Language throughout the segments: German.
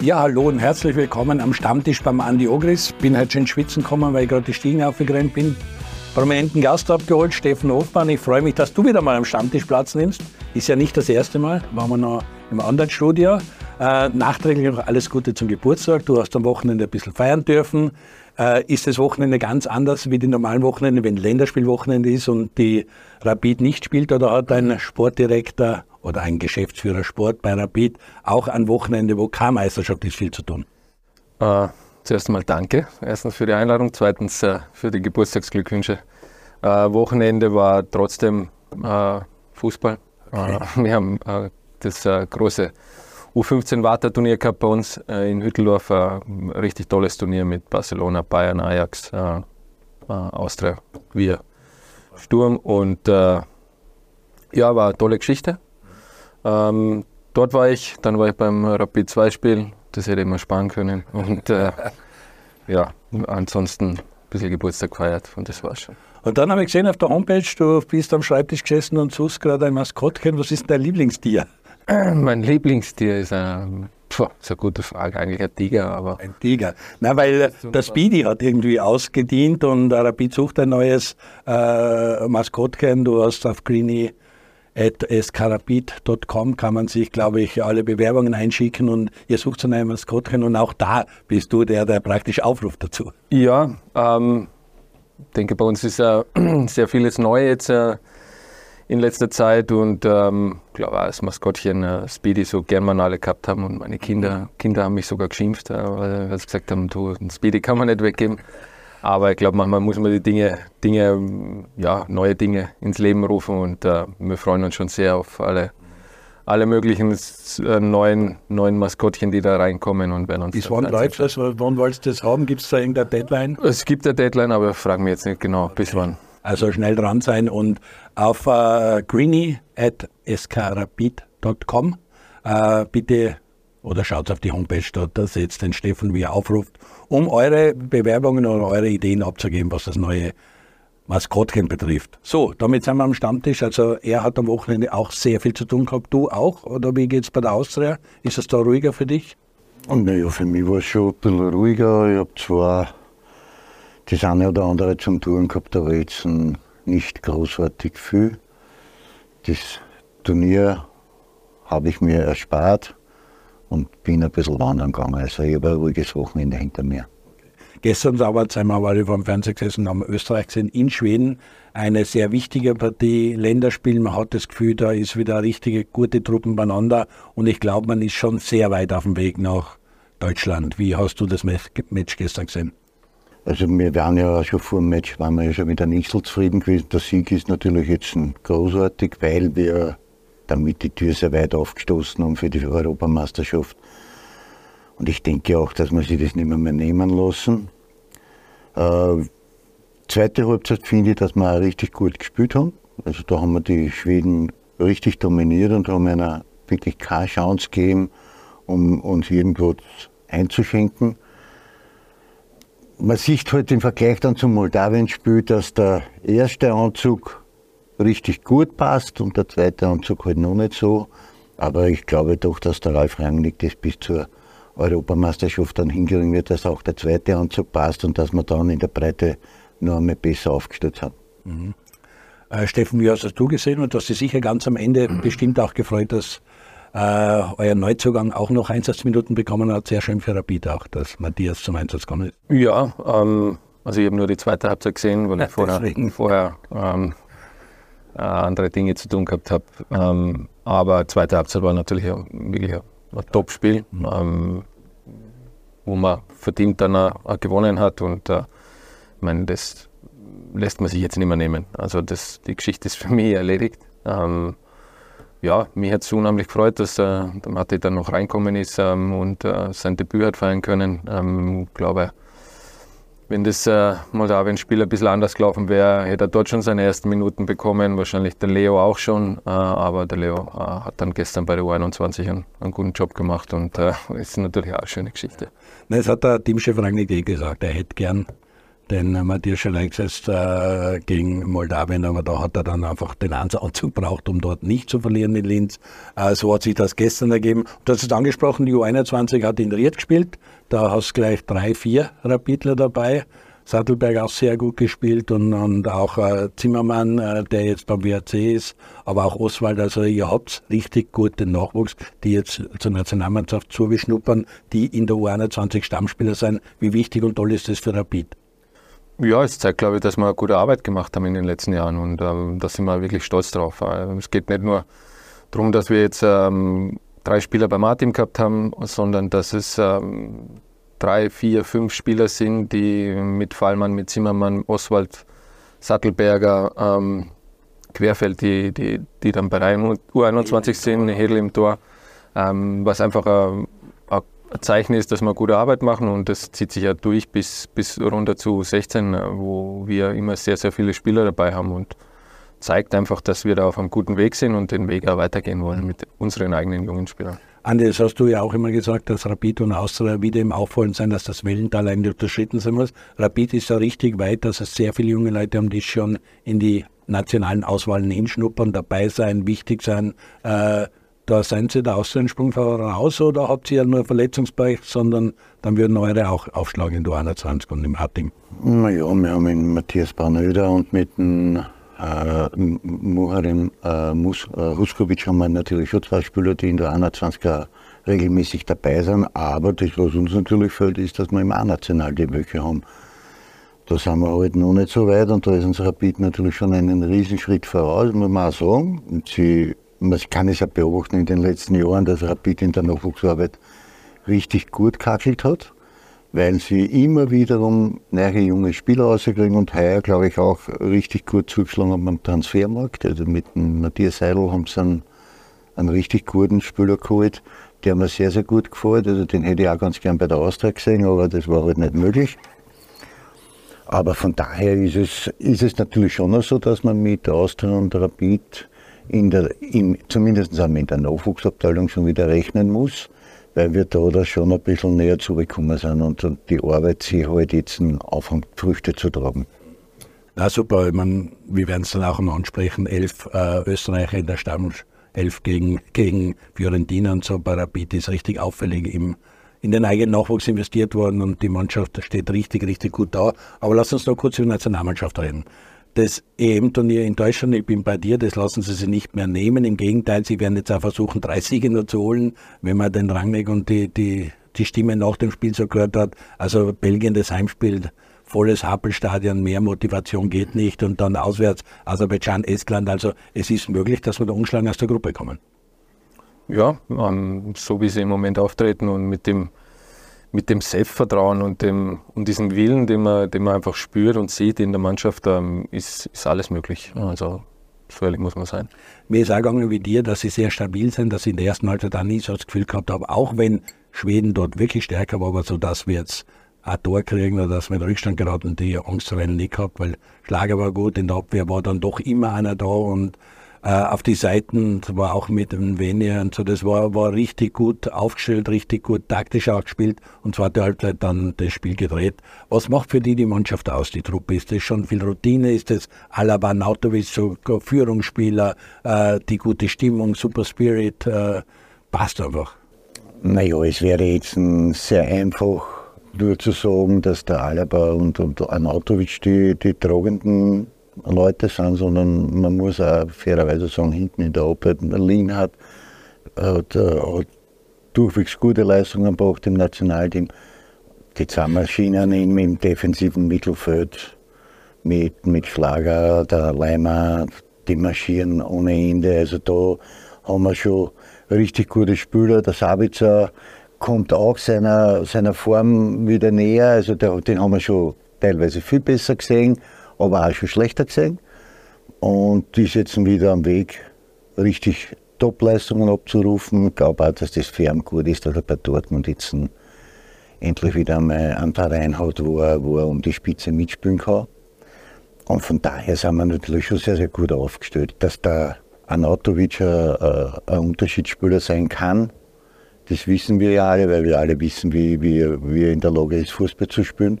Ja, hallo und herzlich willkommen am Stammtisch beim Andi Ogris. Bin heute schon in Schwitzen gekommen, weil ich gerade die Stiegen aufgerannt bin. Prominenten Gast abgeholt, Steffen Hofmann. Ich freue mich, dass du wieder mal am Stammtisch Platz nimmst. Ist ja nicht das erste Mal, waren wir noch im anderen Studio. Äh, nachträglich noch alles Gute zum Geburtstag. Du hast am Wochenende ein bisschen feiern dürfen. Äh, ist das Wochenende ganz anders wie die normalen Wochenende, wenn Länderspielwochenende ist und die Rapid nicht spielt? Oder hat ein Sportdirektor oder ein Geschäftsführer Sport bei Rapid auch ein Wochenende, wo keine Meisterschaft ist, viel zu tun? Äh, zuerst einmal danke. Erstens für die Einladung, zweitens äh, für die Geburtstagsglückwünsche. Äh, Wochenende war trotzdem äh, Fußball. Okay. Äh, wir haben äh, das große U15-Warter-Turnier gehabt bei uns in Hütteldorf. Ein richtig tolles Turnier mit Barcelona, Bayern, Ajax, Austria, wir, Sturm. Und ja, war eine tolle Geschichte. Ähm, dort war ich, dann war ich beim Rapid 2-Spiel, das hätte ich mal sparen können. Und äh, ja, ansonsten ein bisschen Geburtstag gefeiert und das war's schon. Und dann habe ich gesehen auf der Homepage, du bist am Schreibtisch gesessen und suchst gerade ein Maskottchen. Was ist dein Lieblingstier? Mein Lieblingstier ist ein, pfuh, ist eine gute Frage, eigentlich ein Tiger. Aber ein Tiger. Na, weil der Speedy hat irgendwie ausgedient und Rapid sucht ein neues äh, Maskottchen. Du hast auf Greenie skarabit.com kann man sich, glaube ich, alle Bewerbungen einschicken und ihr sucht so ein Maskottchen und auch da bist du der, der praktisch aufruft dazu. Ja, ähm, denke, bei uns ist ja sehr vieles neu jetzt äh, in letzter Zeit und ähm, glaube das Maskottchen äh, Speedy so gern man alle gehabt haben und meine Kinder, Kinder haben mich sogar geschimpft, äh, weil sie gesagt haben, du, Speedy kann man nicht weggeben. Aber ich glaube, manchmal muss man die Dinge, Dinge, ja, neue Dinge ins Leben rufen und äh, wir freuen uns schon sehr auf alle, alle möglichen äh, neuen, neuen Maskottchen, die da reinkommen und werden uns. Bis wann läuft das? Wann wolltest du das haben? Gibt es da irgendeine Deadline? Es gibt eine Deadline, aber fragen wir jetzt nicht genau, bis wann. Also schnell dran sein und auf äh, greenie at skrapid.com äh, bitte oder schaut auf die Homepage dort, da setzt den Stefan, wie er aufruft, um eure Bewerbungen oder eure Ideen abzugeben, was das neue Maskottchen betrifft. So, damit sind wir am Stammtisch. Also er hat am Wochenende auch sehr viel zu tun gehabt. Du auch? Oder wie geht es bei der Austria? Ist es da ruhiger für dich? Naja, für mich war es schon ein bisschen ruhiger. Ich habe zwar das eine oder andere zum Touren gehabt, aber jetzt nicht großartig viel. Das Turnier habe ich mir erspart und bin ein bisschen wandern gegangen. Also ich habe ein ruhiges Wochenende hinter mir. Gestern Sauerzheimer war ich vor dem Fernseher gesessen, haben Österreich gesehen, in Schweden eine sehr wichtige Partie, Länderspiel. Man hat das Gefühl, da ist wieder richtige gute Truppen beieinander und ich glaube, man ist schon sehr weit auf dem Weg nach Deutschland. Wie hast du das Match gestern gesehen? Also wir waren ja schon vor dem Match, waren wir ja schon mit der Nichsel zufrieden gewesen. Der Sieg ist natürlich jetzt großartig, weil wir damit die Tür sehr weit aufgestoßen haben für die Europameisterschaft. Und ich denke auch, dass wir sich das nicht mehr, mehr nehmen lassen. Äh, zweite Halbzeit finde ich, dass wir auch richtig gut gespielt haben. Also da haben wir die Schweden richtig dominiert und haben einer wirklich keine Chance gegeben, um uns irgendwo einzuschenken. Man sieht halt im Vergleich dann zum Moldawien-Spiel, dass der erste Anzug richtig gut passt und der zweite Anzug halt noch nicht so. Aber ich glaube doch, dass der Ralf Rangnick das bis zur Europameisterschaft dann hinkriegen wird, dass auch der zweite Anzug passt und dass wir dann in der Breite noch einmal besser aufgestellt haben. Mhm. Äh, Steffen, wie hast das du gesehen? Und du hast dich sicher ganz am Ende mhm. bestimmt auch gefreut, dass äh, euer Neuzugang auch noch Einsatzminuten bekommen hat. Sehr schön für Rapid auch, dass Matthias zum Einsatz gekommen ist. Ja, ähm, also ich habe nur die zweite Halbzeit gesehen, weil ich vorher, vorher ähm, äh, andere Dinge zu tun gehabt habe. Ähm, aber zweite Halbzeit war natürlich wirklich ein, ein Top-Spiel, ähm, wo man verdient dann auch, auch gewonnen hat. Und äh, ich meine, das lässt man sich jetzt nicht mehr nehmen. Also das, die Geschichte ist für mich erledigt. Ähm, ja, mich hat es unheimlich gefreut, dass äh, Matti dann noch reinkommen ist ähm, und äh, sein Debüt hat feiern können. Ähm, ich glaube, wenn das äh, Moldawien-Spiel ein bisschen anders gelaufen wäre, hätte er dort schon seine ersten Minuten bekommen, wahrscheinlich der Leo auch schon, äh, aber der Leo äh, hat dann gestern bei der U21 einen, einen guten Job gemacht und äh, ist natürlich auch eine schöne Geschichte. Na, das hat der Teamchef Rangnick eh gesagt, er hätte gern den Matthias Schalex jetzt äh, gegen Moldawien, aber da hat er dann einfach den Anzug braucht, um dort nicht zu verlieren in Linz. Äh, so hat sich das gestern ergeben. Du hast es angesprochen, die U21 hat in Ried gespielt, da hast du gleich drei, vier Rapidler dabei. Sattelberg auch sehr gut gespielt und, und auch äh, Zimmermann, äh, der jetzt beim WRC ist, aber auch Oswald. Also ihr habt richtig guten Nachwuchs, die jetzt zur Nationalmannschaft zubeschnuppern, die in der U21 Stammspieler sein. Wie wichtig und toll ist das für Rapid? Ja, es zeigt, glaube ich, dass wir gute Arbeit gemacht haben in den letzten Jahren und ähm, da sind wir wirklich stolz drauf. Äh, es geht nicht nur darum, dass wir jetzt ähm, drei Spieler bei Martin gehabt haben, sondern dass es ähm, drei, vier, fünf Spieler sind, die mit Fallmann, mit Zimmermann, Oswald, Sattelberger, ähm, Querfeld, die, die, die dann bei der U21 sind, Hedel im Tor, ähm, was einfach ein, ein, Zeichen ist, dass wir gute Arbeit machen und das zieht sich ja durch bis, bis runter zu 16, wo wir immer sehr, sehr viele Spieler dabei haben und zeigt einfach, dass wir da auf einem guten Weg sind und den Weg auch weitergehen wollen mit unseren eigenen jungen Spielern. Andi, das hast du ja auch immer gesagt, dass Rapid und Austria wieder im Auffallen sein, dass das Wellental eigentlich unterschritten sein muss. Rapid ist ja richtig weit, dass es sehr viele junge Leute haben, die schon in die nationalen Auswahlen hinschnuppern, dabei sein, wichtig sein. Äh, da seien Sie der Austrian-Sprung voraus oder habt ihr ja nur Verletzungsbereich, sondern dann würden eure auch aufschlagen in der 21 und im A-Team? Naja, wir haben mit Matthias Barnöder und mit dem äh, Muharem äh, Mus, äh, Huskovic haben wir natürlich schon zwei Spieler, die in der A21 regelmäßig dabei sind. Aber das, was uns natürlich fällt, ist, dass wir im A-National die Möche haben. Da sind wir halt noch nicht so weit und da ist unser Rapid natürlich schon einen Riesenschritt voraus, muss man auch sagen. Und sie, man kann es ja beobachten in den letzten Jahren, dass Rapid in der Nachwuchsarbeit richtig gut kackelt hat weil sie immer wiederum neue junge Spieler rauskriegen und heuer, glaube ich, auch richtig gut zugeschlagen haben am Transfermarkt. Also mit dem Matthias Seidel haben sie einen, einen richtig guten Spieler geholt, der mir sehr, sehr gut gefällt. Also den hätte ich auch ganz gern bei der Austria gesehen, aber das war halt nicht möglich. Aber von daher ist es, ist es natürlich schon noch so, dass man mit Austria und Rapid in der, im, zumindest in der Nachwuchsabteilung schon wieder rechnen muss weil wir da oder schon ein bisschen näher zugekommen sind und die Arbeit sich halt jetzt anfängt, Früchte zu tragen. Na super, ich meine, wir werden es dann auch noch ansprechen, elf äh, Österreicher in der Stammelf gegen, gegen Fiorentina und so Rapid ist richtig auffällig im, in den eigenen Nachwuchs investiert worden und die Mannschaft steht richtig, richtig gut da. Aber lass uns noch kurz über die Nationalmannschaft reden das EM-Turnier in Deutschland, ich bin bei dir, das lassen sie sich nicht mehr nehmen. Im Gegenteil, sie werden jetzt auch versuchen, drei Siege nur zu holen, wenn man den Rangnick und die, die, die Stimme nach dem Spiel so gehört hat. Also Belgien, das Heimspiel, volles Happelstadion, mehr Motivation geht nicht und dann auswärts Aserbaidschan, Estland. Also es ist möglich, dass wir da unschlagen aus der Gruppe kommen. Ja, so wie sie im Moment auftreten und mit dem mit dem Selbstvertrauen und, dem, und diesem Willen, den man, den man einfach spürt und sieht in der Mannschaft, ähm, ist, ist alles möglich. Also so ehrlich muss man sein. Mir ist auch gegangen wie dir, dass sie sehr stabil sind, dass ich in der ersten Halbzeit auch nie so das Gefühl gehabt habe, auch wenn Schweden dort wirklich stärker war, aber so dass wir jetzt ein Tor kriegen oder dass wir in Rückstand geraten, die Angstrennen nicht gehabt, weil Schlager war gut, in der Abwehr war dann doch immer einer da und auf die Seiten, war auch mit dem Venia und so, das war, war richtig gut aufgestellt, richtig gut taktisch auch gespielt und zweite Halbzeit dann das Spiel gedreht. Was macht für die die Mannschaft aus, die Truppe? Ist das schon viel Routine? Ist das Alaba, Nautovic, so Führungsspieler, äh, die gute Stimmung, Super Spirit? Äh, passt einfach. Naja, es wäre jetzt sehr einfach, nur zu sagen, dass der Alaba und, und Anatovic die, die tragenden Leute sind, sondern man muss auch fairerweise sagen, hinten in der Arbeit, Berlin hat, hat, äh, hat durchwegs gute Leistungen gebracht im Nationalteam. Die zwei Maschinen im, im defensiven Mittelfeld mit, mit Schlager, der Leimer, die marschieren ohne Ende. Also da haben wir schon richtig gute Spieler. Der Sabitzer kommt auch seiner, seiner Form wieder näher. Also den haben wir schon teilweise viel besser gesehen aber auch schon schlechter gesehen. Und die ist jetzt wieder am Weg, richtig Top-Leistungen abzurufen. Ich glaube auch, dass das für gut ist, dass er bei Dortmund jetzt endlich wieder einmal einen Verein hat, wo er, wo er um die Spitze mitspielen kann. Und von daher sind wir natürlich schon sehr, sehr gut aufgestellt. Dass der Anatovic ein, ein Unterschiedsspieler sein kann, das wissen wir ja alle, weil wir alle wissen, wie, wie, wie er in der Lage ist, Fußball zu spielen.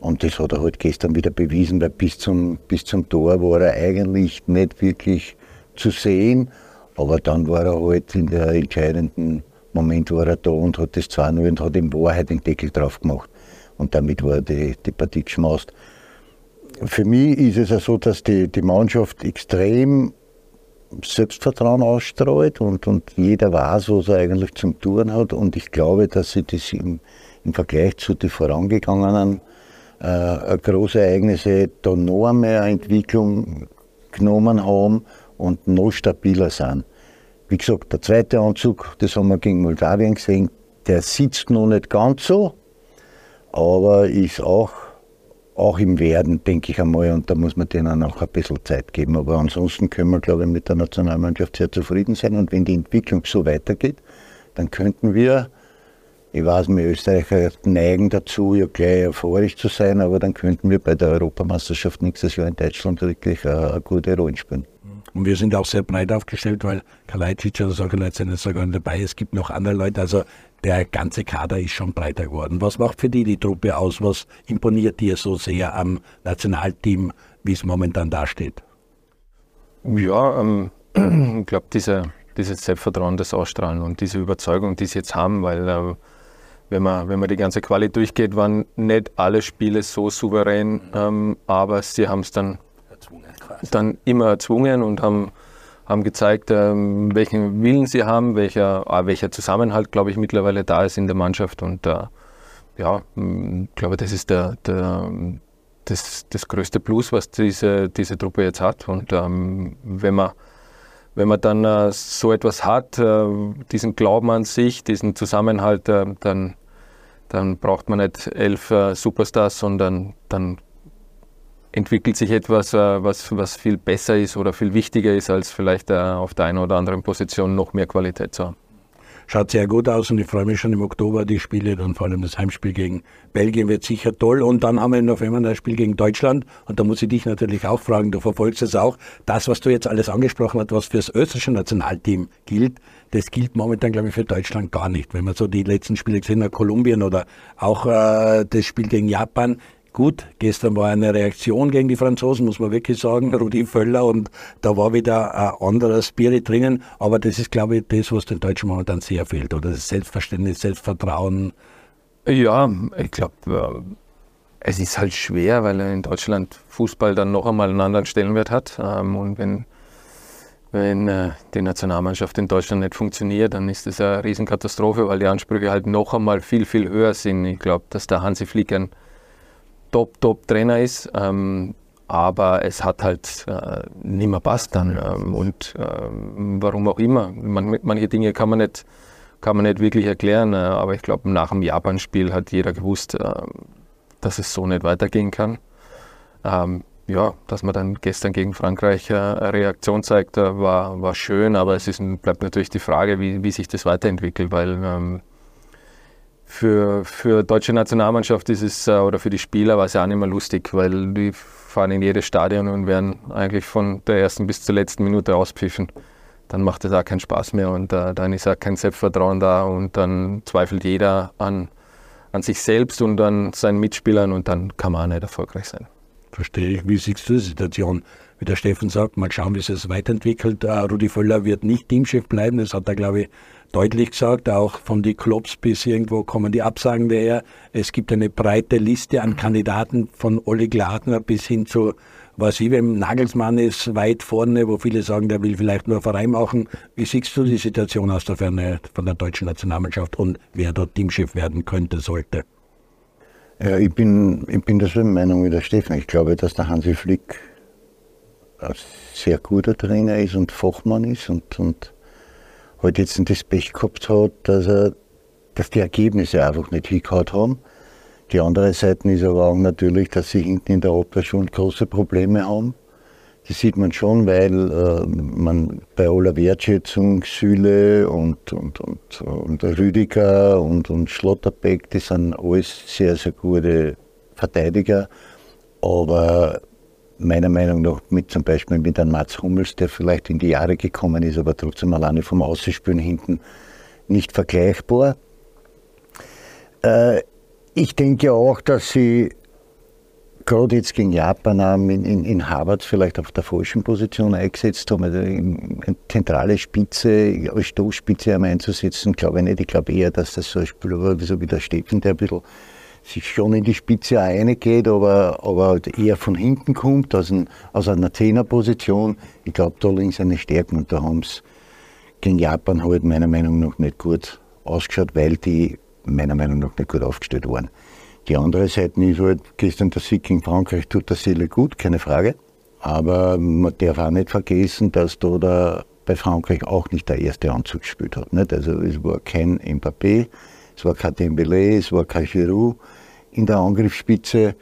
Und das hat er halt gestern wieder bewiesen, weil bis zum, bis zum Tor war er eigentlich nicht wirklich zu sehen. Aber dann war er halt in der entscheidenden Moment war er da und hat das 2-0 und hat in Wahrheit den Deckel drauf gemacht. Und damit war die, die Partie geschmaust. Für mich ist es ja so, dass die, die Mannschaft extrem Selbstvertrauen ausstrahlt und, und jeder weiß, was er eigentlich zum Tun hat. Und ich glaube, dass sie das im, im Vergleich zu den vorangegangenen äh, großen Ereignisse da noch mehr Entwicklung genommen haben und noch stabiler sind. Wie gesagt, der zweite Anzug, das haben wir gegen Moldawien gesehen, der sitzt noch nicht ganz so, aber ist auch, auch im Werden, denke ich einmal, und da muss man denen auch ein bisschen Zeit geben. Aber ansonsten können wir, glaube ich, mit der Nationalmannschaft sehr zufrieden sein und wenn die Entwicklung so weitergeht, dann könnten wir ich weiß, wir Österreicher neigen dazu, ja gleich euphorisch zu sein, aber dann könnten wir bei der Europameisterschaft nächstes Jahr in Deutschland wirklich eine, eine gute Rolle spielen. Und wir sind auch sehr breit aufgestellt, weil Kalajdzic oder solche Leute sind jetzt sogar dabei. Es gibt noch andere Leute. Also der ganze Kader ist schon breiter geworden. Was macht für die die Truppe aus? Was imponiert dir so sehr am Nationalteam, wie es momentan dasteht? Ja, ähm, ich glaube, diese, dieses Selbstvertrauen, das Ausstrahlen und diese Überzeugung, die sie jetzt haben, weil äh, wenn man, wenn man die ganze Quali durchgeht, waren nicht alle Spiele so souverän, ähm, aber sie haben es dann, dann immer erzwungen und haben, haben gezeigt, ähm, welchen Willen sie haben, welcher, äh, welcher Zusammenhalt, glaube ich, mittlerweile da ist in der Mannschaft. Und äh, ja, ich glaube, das ist der, der, das, das größte Plus, was diese, diese Truppe jetzt hat. Und ähm, wenn man wenn man dann äh, so etwas hat, äh, diesen Glauben an sich, diesen Zusammenhalt, äh, dann, dann braucht man nicht elf äh, Superstars, sondern dann entwickelt sich etwas, äh, was, was viel besser ist oder viel wichtiger ist, als vielleicht äh, auf der einen oder anderen Position noch mehr Qualität zu haben. Schaut sehr gut aus und ich freue mich schon im Oktober die Spiele, dann vor allem das Heimspiel gegen Belgien wird sicher toll und dann haben wir im November das Spiel gegen Deutschland und da muss ich dich natürlich auch fragen, du verfolgst es auch, das, was du jetzt alles angesprochen hast, was für das österreichische Nationalteam gilt, das gilt momentan, glaube ich, für Deutschland gar nicht. Wenn man so die letzten Spiele gesehen hat, Kolumbien oder auch äh, das Spiel gegen Japan, Gut, gestern war eine Reaktion gegen die Franzosen, muss man wirklich sagen, Rudi Völler und da war wieder ein anderer Spirit drinnen, aber das ist, glaube ich, das, was den Deutschen momentan sehr fehlt, oder? Das Selbstverständnis, Selbstvertrauen. Ja, ich glaube, äh, es ist halt schwer, weil in Deutschland Fußball dann noch einmal einen anderen Stellenwert hat. Ähm, und wenn wenn äh, die Nationalmannschaft in Deutschland nicht funktioniert, dann ist das eine Riesenkatastrophe, weil die Ansprüche halt noch einmal viel, viel höher sind. Ich glaube, dass der Hansi Flick ein Top-Top-Trainer ist, ähm, aber es hat halt äh, nicht mehr passt dann. Ähm, und ähm, warum auch immer. Man, manche Dinge kann man nicht, kann man nicht wirklich erklären, äh, aber ich glaube, nach dem Japan-Spiel hat jeder gewusst, äh, dass es so nicht weitergehen kann. Ähm, ja, dass man dann gestern gegen Frankreich äh, eine Reaktion zeigt, äh, war, war schön, aber es ist, bleibt natürlich die Frage, wie, wie sich das weiterentwickelt, weil ähm, für, für deutsche Nationalmannschaft ist es, äh, oder für die Spieler war es ja auch nicht mehr lustig, weil die fahren in jedes Stadion und werden eigentlich von der ersten bis zur letzten Minute auspfiffen. Dann macht es auch keinen Spaß mehr und uh, dann ist auch kein Selbstvertrauen da und dann zweifelt jeder an, an sich selbst und an seinen Mitspielern und dann kann man auch nicht erfolgreich sein. Verstehe ich. Wie siehst du die Situation? Wie der Steffen sagt, mal schauen, wie sich das weiterentwickelt. Uh, Rudi Völler wird nicht Teamchef bleiben, das hat er, glaube ich, deutlich gesagt, auch von den Clubs bis irgendwo kommen die Absagen daher. Es gibt eine breite Liste an Kandidaten von Olli Gladner bis hin zu, was ich, wenn Nagelsmann ist weit vorne, wo viele sagen, der will vielleicht nur Verein machen. Wie siehst du die Situation aus der Ferne von der deutschen Nationalmannschaft und wer dort Teamchef werden könnte, sollte? Ja, ich bin, ich bin derselben Meinung wie der Steffen. Ich glaube, dass der Hansi Flick ein sehr guter Trainer ist und Fachmann ist und, und halt jetzt das Pech gehabt hat, dass, er, dass die Ergebnisse einfach nicht hingehauen haben. Die andere Seite ist aber auch natürlich, dass sie hinten in der Abwehr schon große Probleme haben. Das sieht man schon, weil äh, man bei aller Wertschätzung Süle und, und, und, und Rüdiger und, und Schlotterbeck, die sind alles sehr, sehr gute Verteidiger. Aber meiner Meinung nach mit zum Beispiel mit einem Mats Hummels, der vielleicht in die Jahre gekommen ist, aber trotzdem alleine vom Ausspielen hinten nicht vergleichbar. Äh, ich denke auch, dass sie gerade jetzt gegen Japan in, in, in Harvard vielleicht auf der falschen Position eingesetzt haben, also in, in zentrale Spitze, als Stoßspitze haben einzusetzen, glaube ich nicht. Ich glaube eher, dass das so ein Spieler war, so wie der Steffen, der ein bisschen sich schon in die Spitze reingeht, aber, aber halt eher von hinten kommt, aus, ein, aus einer Zehnerposition. Ich glaube, da liegen seine Stärken und da haben sie gegen Japan halt meiner Meinung nach nicht gut ausgeschaut, weil die meiner Meinung nach nicht gut aufgestellt waren. Die andere Seite ist halt, gestern der Sieg gegen Frankreich tut der Seele gut, keine Frage. Aber man darf auch nicht vergessen, dass da der, bei Frankreich auch nicht der erste Anzug gespielt hat. Nicht? Also es war kein Mbappé, es war kein Dembélé, es war kein Giroud in der Angriffsspitze.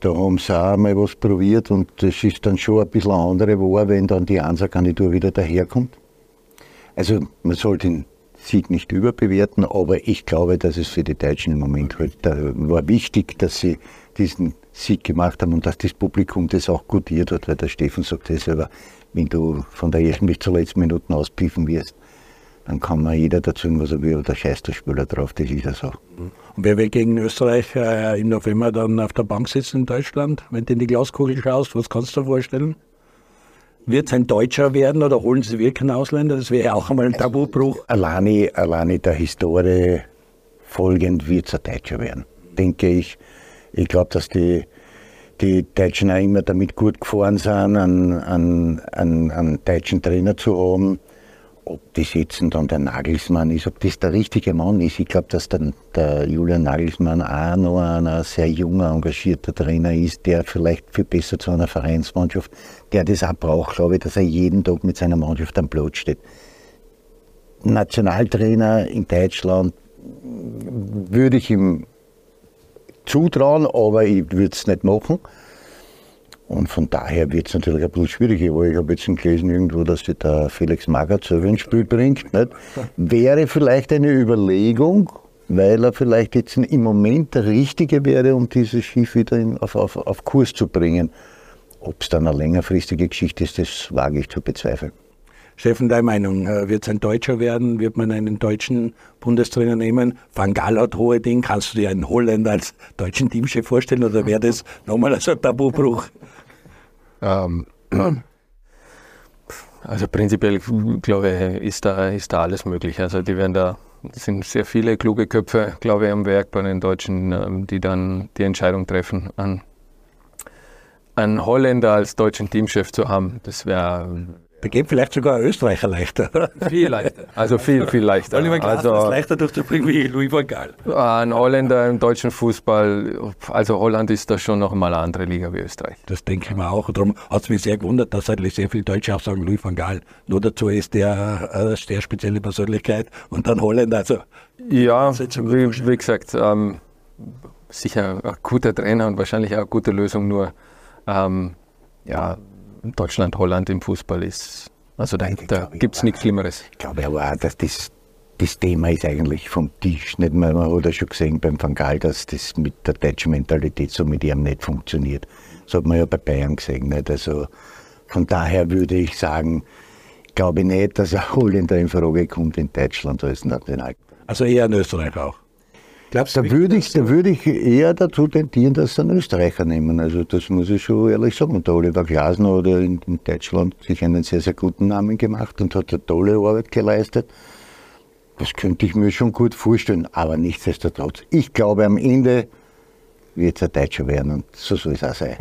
Da haben sie auch mal was probiert und das ist dann schon ein bisschen eine andere war, wenn dann die Ansatzgarnitur wieder daherkommt. Also man sollte den Sieg nicht überbewerten, aber ich glaube, dass es für die Deutschen im Moment halt war wichtig, dass sie diesen Sieg gemacht haben und dass das Publikum das auch gutiert hat, weil der Steffen sagt ja selber, wenn du von der ersten bis zur letzten Minute auspiffen wirst, dann kann man jeder dazu was er will, oder scheißt der Spieler drauf, das ist ja so. Und wer will gegen Österreich äh, im November dann auf der Bank sitzen in Deutschland, wenn du in die Glaskugel schaust, was kannst du dir vorstellen? Wird es ein Deutscher werden oder holen Sie wirklich einen Ausländer? Das wäre ja auch einmal ein Tabubruch. Also, alleine, alleine der Historie folgend wird es ein Deutscher werden, denke ich. Ich glaube, dass die, die Deutschen auch immer damit gut gefahren sind, einen, einen, einen, einen deutschen Trainer zu haben ob das jetzt dann der Nagelsmann ist, ob das der richtige Mann ist. Ich glaube, dass dann der Julian Nagelsmann auch noch ein sehr junger, engagierter Trainer ist, der vielleicht viel besser zu einer Vereinsmannschaft, der das auch braucht, glaube ich, dass er jeden Tag mit seiner Mannschaft am Platz steht. Nationaltrainer in Deutschland würde ich ihm zutrauen, aber ich würde es nicht machen. Und von daher wird es natürlich ein bisschen schwieriger, weil ich habe jetzt gelesen irgendwo, dass sich der Felix Magath selber ins Spiel bringt. Nicht? Wäre vielleicht eine Überlegung, weil er vielleicht jetzt im Moment der Richtige wäre, um dieses Schiff wieder in, auf, auf, auf Kurs zu bringen. Ob es dann eine längerfristige Geschichte ist, das wage ich zu bezweifeln. Steffen, deine Meinung, äh, wird es ein Deutscher werden? Wird man einen deutschen Bundestrainer nehmen? Van Gaal hat hohe Dinge. Kannst du dir einen Holländer als deutschen Teamchef vorstellen oder wäre das nochmal so ein Tabubruch? Ähm, also prinzipiell glaube ich, ist da, ist da alles möglich. Also die werden da sind sehr viele kluge Köpfe, glaube ich, am Werk bei den Deutschen, ähm, die dann die Entscheidung treffen, einen, einen Holländer als deutschen Teamchef zu haben. Das wäre da geht vielleicht sogar ein Österreicher leichter. Viel leichter. Also viel, viel leichter. Oliver Glasner also, ist leichter durchzubringen wie Louis van Gaal. Ein Holländer im deutschen Fußball, also Holland ist da schon noch mal eine andere Liga wie Österreich. Das denke ich mir auch. Darum hat es mich sehr gewundert, dass eigentlich sehr viele Deutsche auch sagen, Louis van Gaal. Nur dazu ist der eine sehr spezielle Persönlichkeit und dann Holländer. Also, ja, wie, wie, gesagt, ähm, sicher ein guter Trainer und wahrscheinlich auch eine gute Lösung, nur ähm, ja, Deutschland, Holland im Fußball ist. Also da, da gibt es nichts Schlimmeres. Ich glaube aber auch, dass das, das Thema ist eigentlich vom Tisch. Nicht mehr, man hat ja schon gesehen beim Van Gaal, dass das mit der deutschen Mentalität so mit ihm nicht funktioniert. Das hat man ja bei Bayern gesehen. Nicht? Also von daher würde ich sagen, glaube ich nicht, dass ein Holländer in Frage kommt in Deutschland als National. Also eher in Österreich auch. Glaubst da würde ich, da würde ich eher dazu tendieren, dass sie einen Österreicher nehmen. Also das muss ich schon ehrlich sagen. Und der Oliver Glasner hat in, in Deutschland sich einen sehr, sehr guten Namen gemacht und hat eine tolle Arbeit geleistet. Das könnte ich mir schon gut vorstellen, aber nichtsdestotrotz. Ich glaube, am Ende wird es ein Deutscher werden und so soll es auch sein.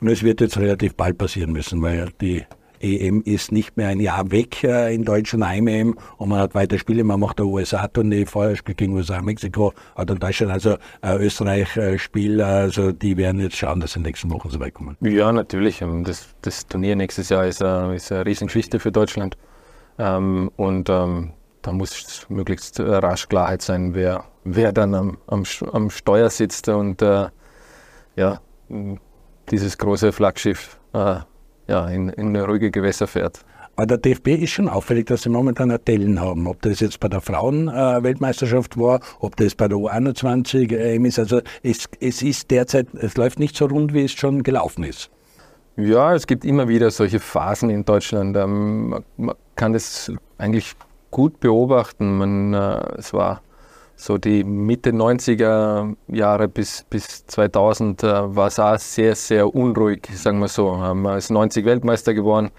Und es wird jetzt relativ bald passieren müssen, weil die EM ist nicht mehr ein Jahr weg äh, in Deutschland, Heim-EM und man hat weiter Spiele, man macht der USA-Tournee, vorher spielt gegen USA, Mexiko, hat dann Deutschland, also äh, Österreich äh, also die werden jetzt schauen, dass sie in den nächsten Wochen so weit kommen. Ja, natürlich. Ähm, das, das Turnier nächstes Jahr ist, äh, ist eine Riesengeschichte für Deutschland ähm, und ähm, da muss möglichst rasch Klarheit sein, wer, wer dann am, am, am Steuer sitzt und äh, ja, dieses große Flaggschiff äh, ja, in, in ruhige Gewässer fährt. Aber der DFB ist schon auffällig, dass sie momentan Tellen haben. Ob das jetzt bei der Frauenweltmeisterschaft äh, war, ob das bei der U21 ähm, ist. Also es, es ist derzeit, es läuft nicht so rund, wie es schon gelaufen ist. Ja, es gibt immer wieder solche Phasen in Deutschland. Ähm, man kann das eigentlich gut beobachten. Man, äh, es war so die Mitte 90er Jahre bis, bis 2000 äh, war es auch sehr, sehr unruhig, sagen wir so. Ähm, man ist 90 Weltmeister geworden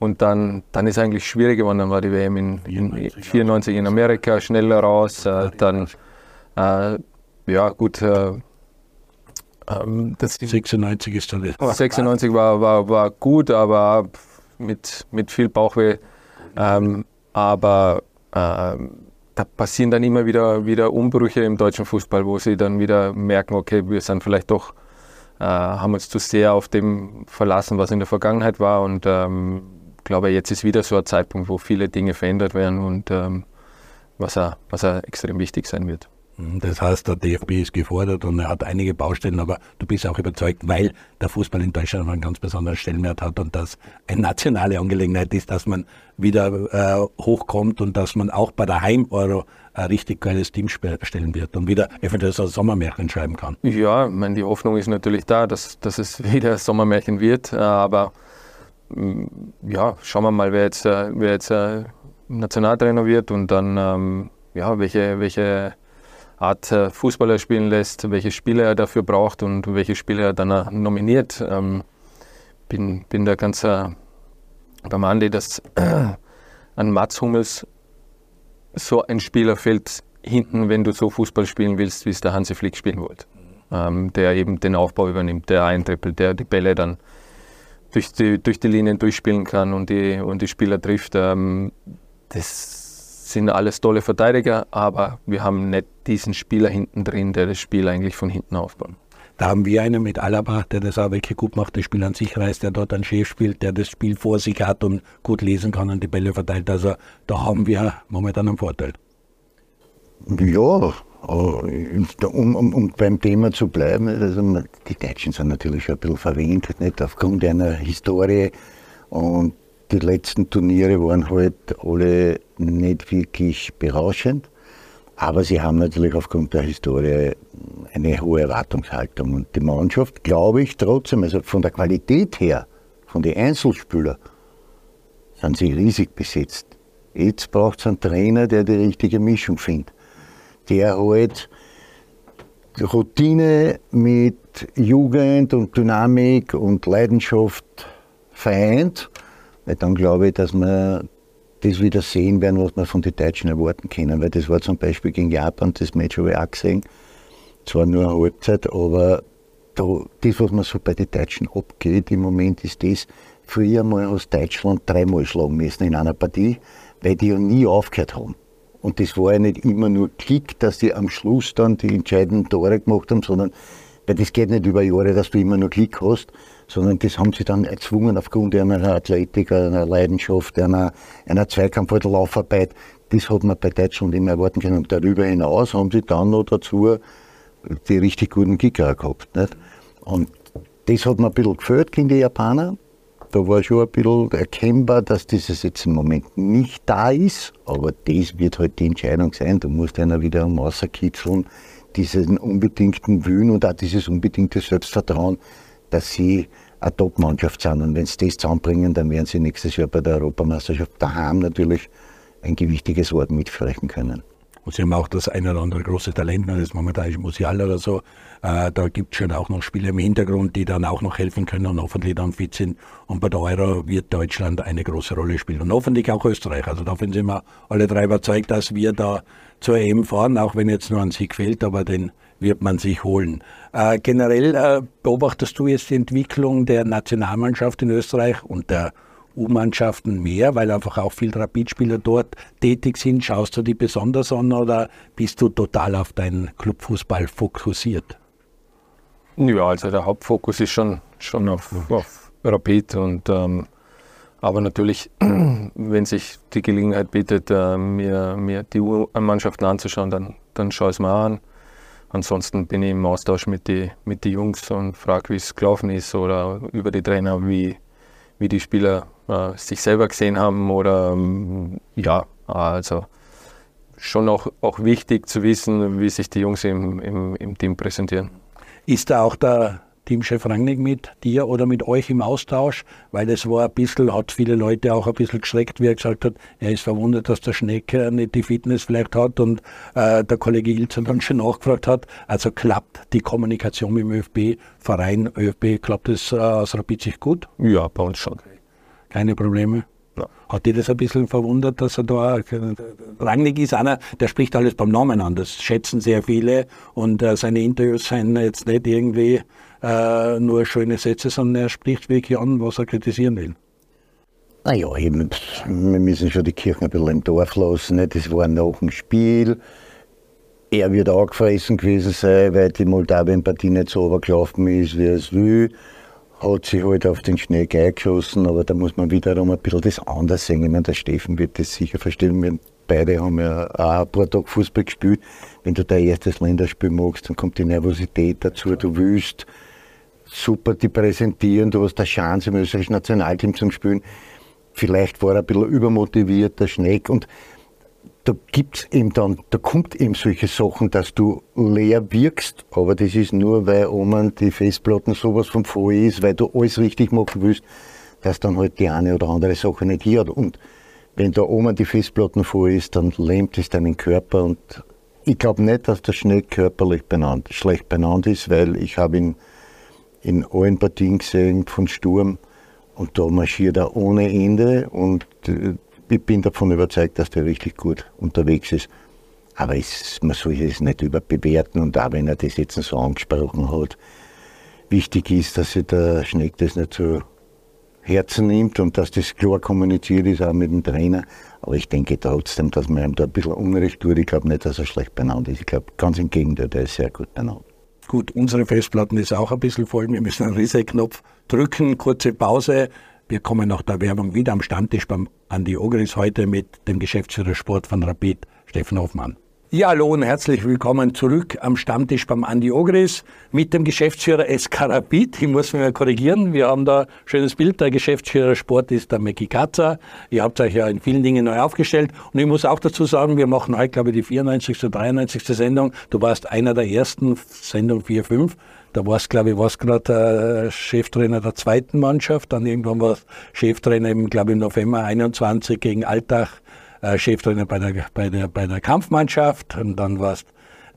und dann, dann ist eigentlich schwierig geworden. Dann war die WM in, in 94 in Amerika schneller raus. Äh, dann, äh, ja gut. Äh, ähm, das 96 ist dann 96 war, war, war gut, aber mit, mit viel Bauchweh. Ähm, aber ähm, da passieren dann immer wieder, wieder Umbrüche im deutschen Fußball, wo sie dann wieder merken, okay, wir sind vielleicht doch, äh, haben uns zu sehr auf dem verlassen, was in der Vergangenheit war. Und ähm, glaube, jetzt ist wieder so ein Zeitpunkt, wo viele Dinge verändert werden und ähm, was, er, was er extrem wichtig sein wird. Mhm, das heißt, der DFB ist gefordert und er hat einige Baustellen, aber du bist auch überzeugt, weil der Fußball in Deutschland einen ganz besonderen Stellenwert hat und das eine nationale Angelegenheit ist, dass man wieder äh, hochkommt und dass man auch bei der Heim-Euro ein richtig geiles Team stellen wird und wieder eventuell so ein Sommermärchen schreiben kann. Ja, ich meine, die Hoffnung ist natürlich da, dass, dass es wieder ein Sommermärchen wird, aber mm, ja, schauen wir mal, wer jetzt, äh, wer jetzt äh, Nationaltrainer wird und dann ähm, ja, welche, welche Art äh, Fußballer spielen lässt, welche Spieler er dafür braucht und welche Spieler er dann äh, nominiert. Ähm, bin, bin da ganz äh, beim Andi, dass äh, an Mats Hummels so ein Spieler fällt hinten, wenn du so Fußball spielen willst, wie es der Hansi Flick spielen wollte. Ähm, der eben den Aufbau übernimmt, der eintrippelt, der die Bälle dann durch die, durch die Linien durchspielen kann und die, und die Spieler trifft. Ähm, das sind alles tolle Verteidiger, aber wir haben nicht diesen Spieler hinten drin, der das Spiel eigentlich von hinten aufbaut. Da haben wir einen mit Alaba, der das auch wirklich gut macht, das Spiel an sich reißt, der dort einen Chef spielt, der das Spiel vor sich hat und gut lesen kann und die Bälle verteilt. Also da haben wir momentan einen Vorteil. Ja, um, um, um, beim Thema zu bleiben, also die Deutschen sind natürlich schon ein bisschen verwöhnt, nicht aufgrund einer Historie und die letzten Turniere waren halt alle nicht wirklich berauschend, aber sie haben natürlich aufgrund der Historie eine hohe Erwartungshaltung. Und die Mannschaft, glaube ich, trotzdem, also von der Qualität her, von den Einzelspielern, sind sie riesig besetzt. Jetzt braucht es einen Trainer, der die richtige Mischung findet. Der halt Routine mit Jugend und Dynamik und Leidenschaft vereint weil dann glaube ich, dass wir das wieder sehen werden, was wir von den Deutschen erwarten können. Weil das war zum Beispiel gegen Japan, das Match habe ich auch gesehen. Zwar nur eine Halbzeit, aber da, das, was man so bei den Deutschen abgeht im Moment, ist das, früher mal aus Deutschland dreimal schlagen müssen in einer Partie, weil die ja nie aufgehört haben. Und das war ja nicht immer nur Klick, dass die am Schluss dann die entscheidenden Tore gemacht haben, sondern, weil das geht nicht über Jahre, dass du immer nur Klick hast, sondern das haben sie dann erzwungen aufgrund einer Athletik, einer Leidenschaft, einer, einer Zweikampf- oder Laufarbeit. Das hat man bei Deutschland immer erwarten können. Und darüber hinaus haben sie dann noch dazu die richtig guten Kicker gehabt. Nicht? Und das hat mir ein bisschen gefällt gegen die Japaner. Da war schon ein bisschen erkennbar, dass dieses jetzt im Moment nicht da ist. Aber das wird halt die Entscheidung sein. Du musst einer wieder am Außerkitzeln, diesen unbedingten Willen und auch dieses unbedingte Selbstvertrauen, dass sie eine Top-Mannschaft sind. Und wenn sie das zusammenbringen, dann werden sie nächstes Jahr bei der Europameisterschaft daheim natürlich ein gewichtiges Wort mitsprechen können. Und sie haben auch das eine oder andere große Talent, das ist momentan Musial oder so. Äh, da gibt es schon auch noch Spieler im Hintergrund, die dann auch noch helfen können und hoffentlich dann fit sind. Und bei der Euro wird Deutschland eine große Rolle spielen. Und hoffentlich auch Österreich. Also davon sind wir alle drei überzeugt, dass wir da zur EM fahren, auch wenn jetzt nur ein Sieg fehlt, aber den wird man sich holen. Äh, generell äh, beobachtest du jetzt die Entwicklung der Nationalmannschaft in Österreich und der U-Mannschaften mehr, weil einfach auch viele Rapidspieler dort tätig sind. Schaust du die besonders an oder bist du total auf deinen Clubfußball fokussiert? Ja, also der Hauptfokus ist schon, schon auf, auf Rapid und ähm, aber natürlich, wenn sich die Gelegenheit bietet, äh, mir, mir die U-Mannschaften anzuschauen, dann, dann schaue ich es mir an ansonsten bin ich im Austausch mit den mit die Jungs und frage, wie es gelaufen ist oder über die Trainer, wie, wie die Spieler äh, sich selber gesehen haben oder ähm, ja, also schon auch, auch wichtig zu wissen, wie sich die Jungs im, im, im Team präsentieren. Ist da auch der, Teamchef Rangnick mit dir oder mit euch im Austausch? Weil das war ein bisschen, hat viele Leute auch ein bisschen geschreckt, wie er gesagt hat, er ist verwundert, dass der Schneck nicht die Fitness vielleicht hat und äh, der Kollege Ilzer dann schon nachgefragt hat. Also klappt die Kommunikation mit dem ÖFB, Verein ÖFB, klappt das äh, aus Rapid sich gut? Ja, bei uns schon. Keine Probleme? Ja. Hat dich das ein bisschen verwundert, dass er da, Rangnick ist einer, der spricht alles beim Namen an, das schätzen sehr viele und äh, seine Interviews sind jetzt nicht irgendwie äh, nur schöne Sätze, sondern er spricht wirklich an, was er kritisieren will. Naja, wir müssen schon die Kirche ein bisschen im Dorf lassen. Nicht? Das war nach dem Spiel. Er wird angefressen gewesen sein, weil die Moldawien-Partie nicht so übergelaufen ist, wie er es will hat sich halt auf den Schnee eingeschossen, aber da muss man wiederum ein bisschen das anders sehen. Ich meine, der Steffen wird das sicher verstehen. Wir beide haben ja auch ein paar Tage Fußball gespielt. Wenn du dein erstes Länderspiel machst, dann kommt die Nervosität dazu. Du willst super die präsentieren, du hast eine Chance im österreichischen Nationalteam zum Spielen. Vielleicht war er ein bisschen übermotiviert, der Schneck. Und da gibt's eben dann, da kommt eben solche Sachen, dass du leer wirkst, aber das ist nur, weil oben die Festplatten sowas von voll ist, weil du alles richtig machen willst, dass dann halt die eine oder andere Sache nicht hier hat. Und wenn da oben die Festplatten voll ist, dann lähmt es deinen Körper und ich glaube nicht, dass der Schnee körperlich benannt, schlecht benannt ist, weil ich habe ihn in allen Partien gesehen von Sturm und da marschiert er ohne Ende und äh, ich bin davon überzeugt, dass der richtig gut unterwegs ist. Aber es, man soll es nicht überbewerten und auch wenn er das jetzt so angesprochen hat, wichtig ist, dass sich der Schneck das nicht zu Herzen nimmt und dass das klar kommuniziert ist, auch mit dem Trainer. Aber ich denke trotzdem, dass man ihm da ein bisschen Unrecht tut. Ich glaube nicht, dass er schlecht benannt ist. Ich glaube ganz im Gegenteil, der ist sehr gut benannt. Gut, unsere Festplatten ist auch ein bisschen voll. Wir müssen einen Reset-Knopf drücken, kurze Pause. Wir kommen nach der Werbung wieder am Stammtisch beim Andi Ogris heute mit dem Geschäftsführer Sport von Rapid, Steffen Hoffmann. Ja, hallo und herzlich willkommen zurück am Stammtisch beim Andi Ogris mit dem Geschäftsführer Rapid. Ich muss mich mal korrigieren. Wir haben da ein schönes Bild. Der Geschäftsführer Sport ist der Meki Katzer. Ihr habt euch ja in vielen Dingen neu aufgestellt. Und ich muss auch dazu sagen, wir machen heute, glaube ich, die 94. oder 93. Sendung. Du warst einer der ersten, Sendung 4, 5. Da warst, glaube ich, warst gerade äh, Cheftrainer der zweiten Mannschaft. Dann irgendwann war Cheftrainer, im, glaube ich, im November 21 gegen Alltag, äh, Cheftrainer bei der, bei, der, bei der Kampfmannschaft. Und dann warst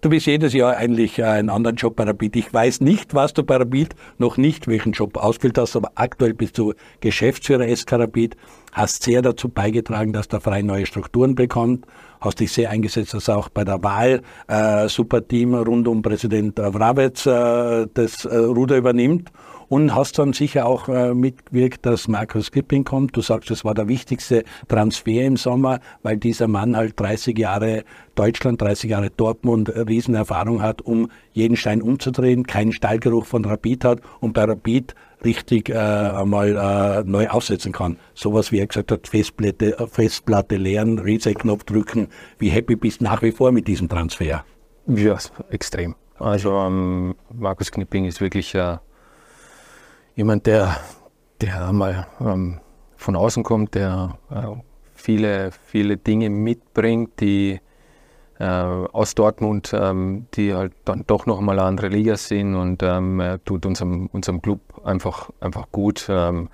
Du bist jedes Jahr eigentlich äh, einen anderen Job bei Rapid. Ich weiß nicht, was du bei Rapid noch nicht, welchen Job ausgeführt hast, aber aktuell bist du Geschäftsführer SK Rapid, hast sehr dazu beigetragen, dass der Verein neue Strukturen bekommt, hast dich sehr eingesetzt, dass auch bei der Wahl äh, Superteam rund um Präsident Wrawetz äh, das äh, Ruder übernimmt und hast dann sicher auch äh, mitgewirkt, dass Markus Kipping kommt. Du sagst, das war der wichtigste Transfer im Sommer, weil dieser Mann halt 30 Jahre Deutschland, 30 Jahre Dortmund äh, Riesenerfahrung hat, um jeden Stein umzudrehen, keinen Stallgeruch von Rapid hat und bei Rapid richtig äh, einmal äh, neu aufsetzen kann. Sowas wie er gesagt hat, Festplatte, äh, Festplatte leeren, Reset-Knopf drücken. Wie happy bist du nach wie vor mit diesem Transfer? Ja, extrem. Also ähm, Markus Knipping ist wirklich äh, jemand, der, der einmal ähm, von außen kommt, der äh, viele, viele Dinge mitbringt, die äh, aus Dortmund, ähm, die halt dann doch noch mal eine andere Liga sind und ähm, er tut unserem, unserem Club einfach, einfach gut. Ähm,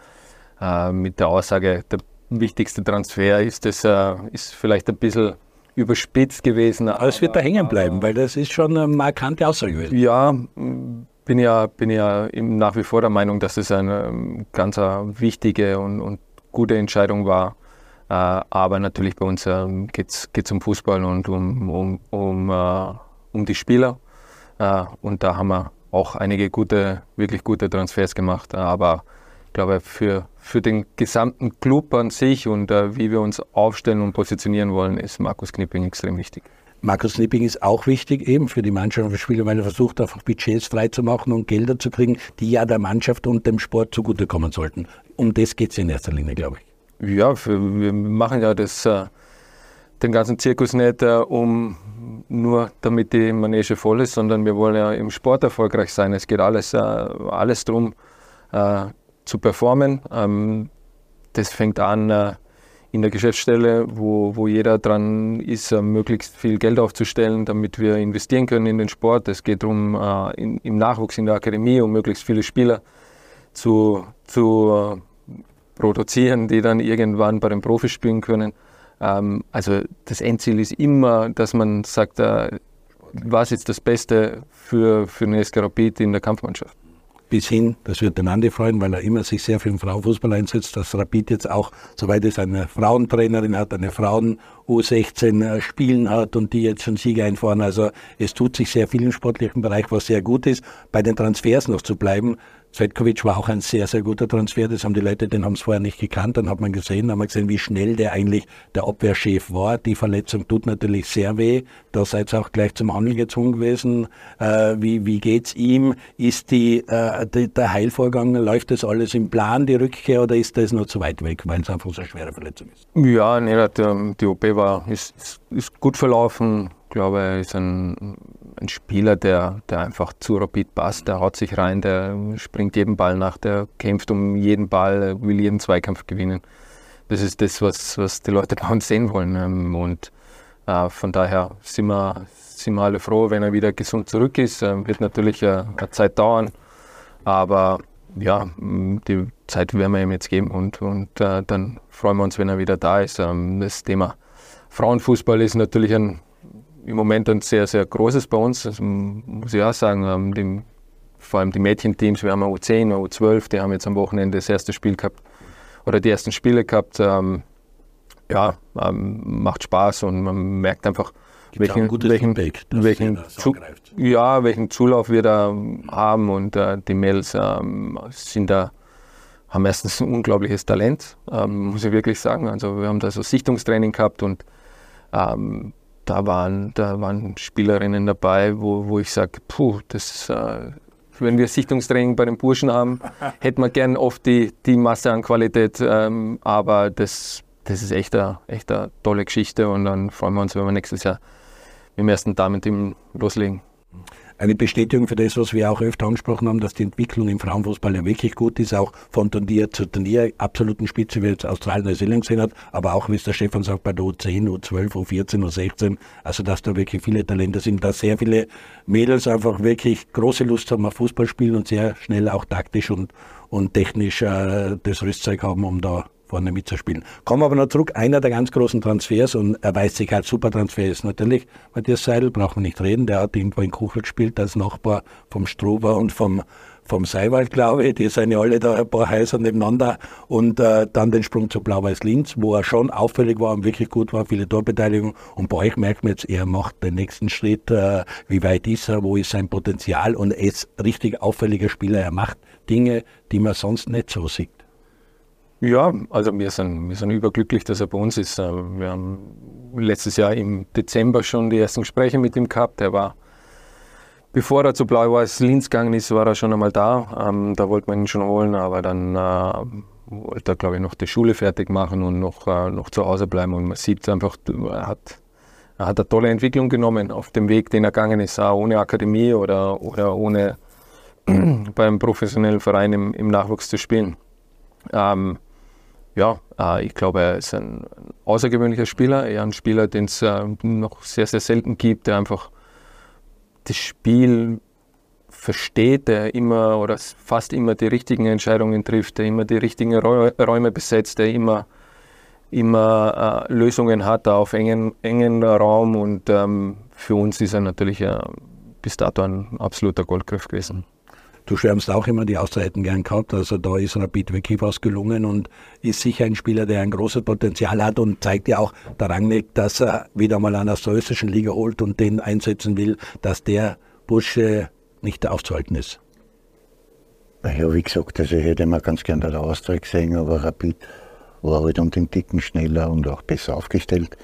äh, mit der Aussage, der wichtigste Transfer ist, das äh, ist vielleicht ein bisschen überspitzt gewesen. Aber es wird da hängen bleiben, weil das ist schon eine markante Aussage gewesen. Ja, bin ja, bin ja nach wie vor der Meinung, dass es eine ähm, ganz wichtige und, und gute Entscheidung war. Äh, aber natürlich bei uns ähm, geht es um Fußball und um, um, um, uh, um die Spieler. Und da haben wir auch einige gute, wirklich gute Transfers gemacht. Aber ich glaube, für, für den gesamten Club an sich und wie wir uns aufstellen und positionieren wollen, ist Markus Knipping extrem wichtig. Markus Nipping ist auch wichtig eben für die Mannschaft und für Spieler, weil er versucht einfach Budgets freizumachen und Gelder zu kriegen, die ja der Mannschaft und dem Sport zugutekommen sollten. Um das geht es in erster Linie, glaube ich. Ja, für, wir machen ja das, äh, den ganzen Zirkus nicht, äh, um nur damit die Manege voll ist, sondern wir wollen ja im Sport erfolgreich sein. Es geht alles, äh, alles darum, äh, zu performen. Ähm, das fängt an äh, in der Geschäftsstelle, wo, wo jeder dran ist, äh, möglichst viel Geld aufzustellen, damit wir investieren können in den Sport. Es geht darum, äh, im Nachwuchs in der Akademie, um möglichst viele Spieler zu, zu äh, produzieren, die dann irgendwann bei den Profis spielen können. Ähm, also das Endziel ist immer, dass man sagt, was ist das Beste für, für eine SK Rapid in der Kampfmannschaft bis hin, das wird den Andi freuen, weil er immer sich sehr für den Frauenfußball einsetzt, dass Rapid jetzt auch, soweit es eine Frauentrainerin hat, eine Frauen U16 äh, spielen hat und die jetzt schon Siege einfahren. Also es tut sich sehr viel im sportlichen Bereich, was sehr gut ist. Bei den Transfers noch zu bleiben, Zvetkovic war auch ein sehr, sehr guter Transfer. Das haben die Leute, den haben es vorher nicht gekannt. Dann hat man gesehen, haben wir gesehen, wie schnell der eigentlich der Abwehrchef war. Die Verletzung tut natürlich sehr weh. Da seid ihr auch gleich zum Handeln gezwungen gewesen. Äh, wie, wie geht's ihm? Ist die, äh, die, der Heilvorgang, läuft das alles im Plan, die Rückkehr, oder ist das noch zu weit weg, weil es einfach so eine schwere Verletzung ist? Ja, nee, die OP war, ist, ist gut verlaufen. Glaube, er ist ein ein Spieler, der, der einfach zu Rapid passt, der haut sich rein, der springt jeden Ball nach, der kämpft um jeden Ball, will jeden Zweikampf gewinnen. Das ist das, was, was die Leute bei uns sehen wollen. Ähm, und äh, von daher sind wir, sind wir alle froh, wenn er wieder gesund zurück ist. Äh, wird natürlich äh, eine Zeit dauern, aber ja, die Zeit werden wir ihm jetzt geben und, und äh, dann freuen wir uns, wenn er wieder da ist. Ähm, das Thema Frauenfußball ist natürlich ein im Moment ein sehr, sehr großes bei uns. Das muss ich auch sagen. Ähm, die, vor allem die Mädchenteams, wir haben eine U10, eine U12, die haben jetzt am Wochenende das erste Spiel gehabt oder die ersten Spiele gehabt. Ähm, ja, ähm, macht Spaß und man merkt einfach, welchen, welchen, Feedback, welchen, zu, ja, welchen Zulauf wir da haben und äh, die Mädels ähm, sind da haben erstens ein unglaubliches Talent, ähm, muss ich wirklich sagen. Also wir haben da so Sichtungstraining gehabt und ähm, da waren, da waren Spielerinnen dabei, wo, wo ich sage, puh, das, äh, wenn wir Sichtungstraining bei den Burschen haben, hätten wir gern oft die, die Masse an Qualität, ähm, aber das, das ist echt eine, echt eine tolle Geschichte und dann freuen wir uns, wenn wir nächstes Jahr mit dem ersten Damen-Team loslegen eine Bestätigung für das, was wir auch öfter angesprochen haben, dass die Entwicklung im Frauenfußball ja wirklich gut ist, auch von Turnier zu Turnier, absoluten Spitze, wie jetzt Australien Neuseeland gesehen hat, aber auch, wie es der Stefan sagt, bei der U10, U12, U14, U16, also dass da wirklich viele Talente sind, dass sehr viele Mädels einfach wirklich große Lust haben auf Fußball spielen und sehr schnell auch taktisch und, und technisch äh, das Rüstzeug haben, um da vorne mitzuspielen. Kommen wir aber noch zurück. Einer der ganz großen Transfers und er weiß sich halt super Transfer ist natürlich Matthias Seidel, braucht man nicht reden. Der hat irgendwo in Kuchel gespielt als Nachbar vom Struber und vom vom Seiwald, glaube ich. Die sind ja alle da ein paar Häuser nebeneinander. Und äh, dann den Sprung zu Blau-Weiß-Linz, wo er schon auffällig war und wirklich gut war, viele Torbeteiligung. Und bei euch merkt man jetzt, er macht den nächsten Schritt. Äh, wie weit ist er? Wo ist sein Potenzial? Und er ist richtig auffälliger Spieler. Er macht Dinge, die man sonst nicht so sieht. Ja, also wir sind, wir sind überglücklich, dass er bei uns ist. Äh, wir haben letztes Jahr im Dezember schon die ersten Gespräche mit ihm gehabt. Er war, bevor er zu Blau-Weiß Linz gegangen ist, war er schon einmal da. Ähm, da wollte man ihn schon holen, aber dann äh, wollte er, glaube ich, noch die Schule fertig machen und noch, äh, noch zu Hause bleiben. Und man sieht einfach, er hat, er hat eine tolle Entwicklung genommen auf dem Weg, den er gegangen ist, auch ohne Akademie oder, oder ohne beim professionellen Verein im, im Nachwuchs zu spielen. Ähm, ja, äh, ich glaube, er ist ein, außergewöhnlicher Spieler, eher ein Spieler, den es äh, noch sehr, sehr selten gibt, der einfach das Spiel versteht, der immer oder fast immer die richtigen Entscheidungen trifft, der immer die richtigen Räume besetzt, der immer, immer äh, Lösungen hat auf engen, engen Raum und ähm, für uns ist er natürlich äh, bis dato ein absoluter Goldgriff gewesen. Du schwärmst auch immer die Auszeiten gern gehabt. Also da ist Rapid wirklich was gelungen und ist sicher ein Spieler, der ein großes Potenzial hat und zeigt ja auch der Rangnick, dass er wieder mal an der österreichischen Liga holt und den einsetzen will, dass der Bursche nicht aufzuhalten ist. Ja, wie gesagt, also ich hätte immer ganz gerne den Austria gesehen, aber Rapid war halt um den Dicken schneller und auch besser aufgestellt.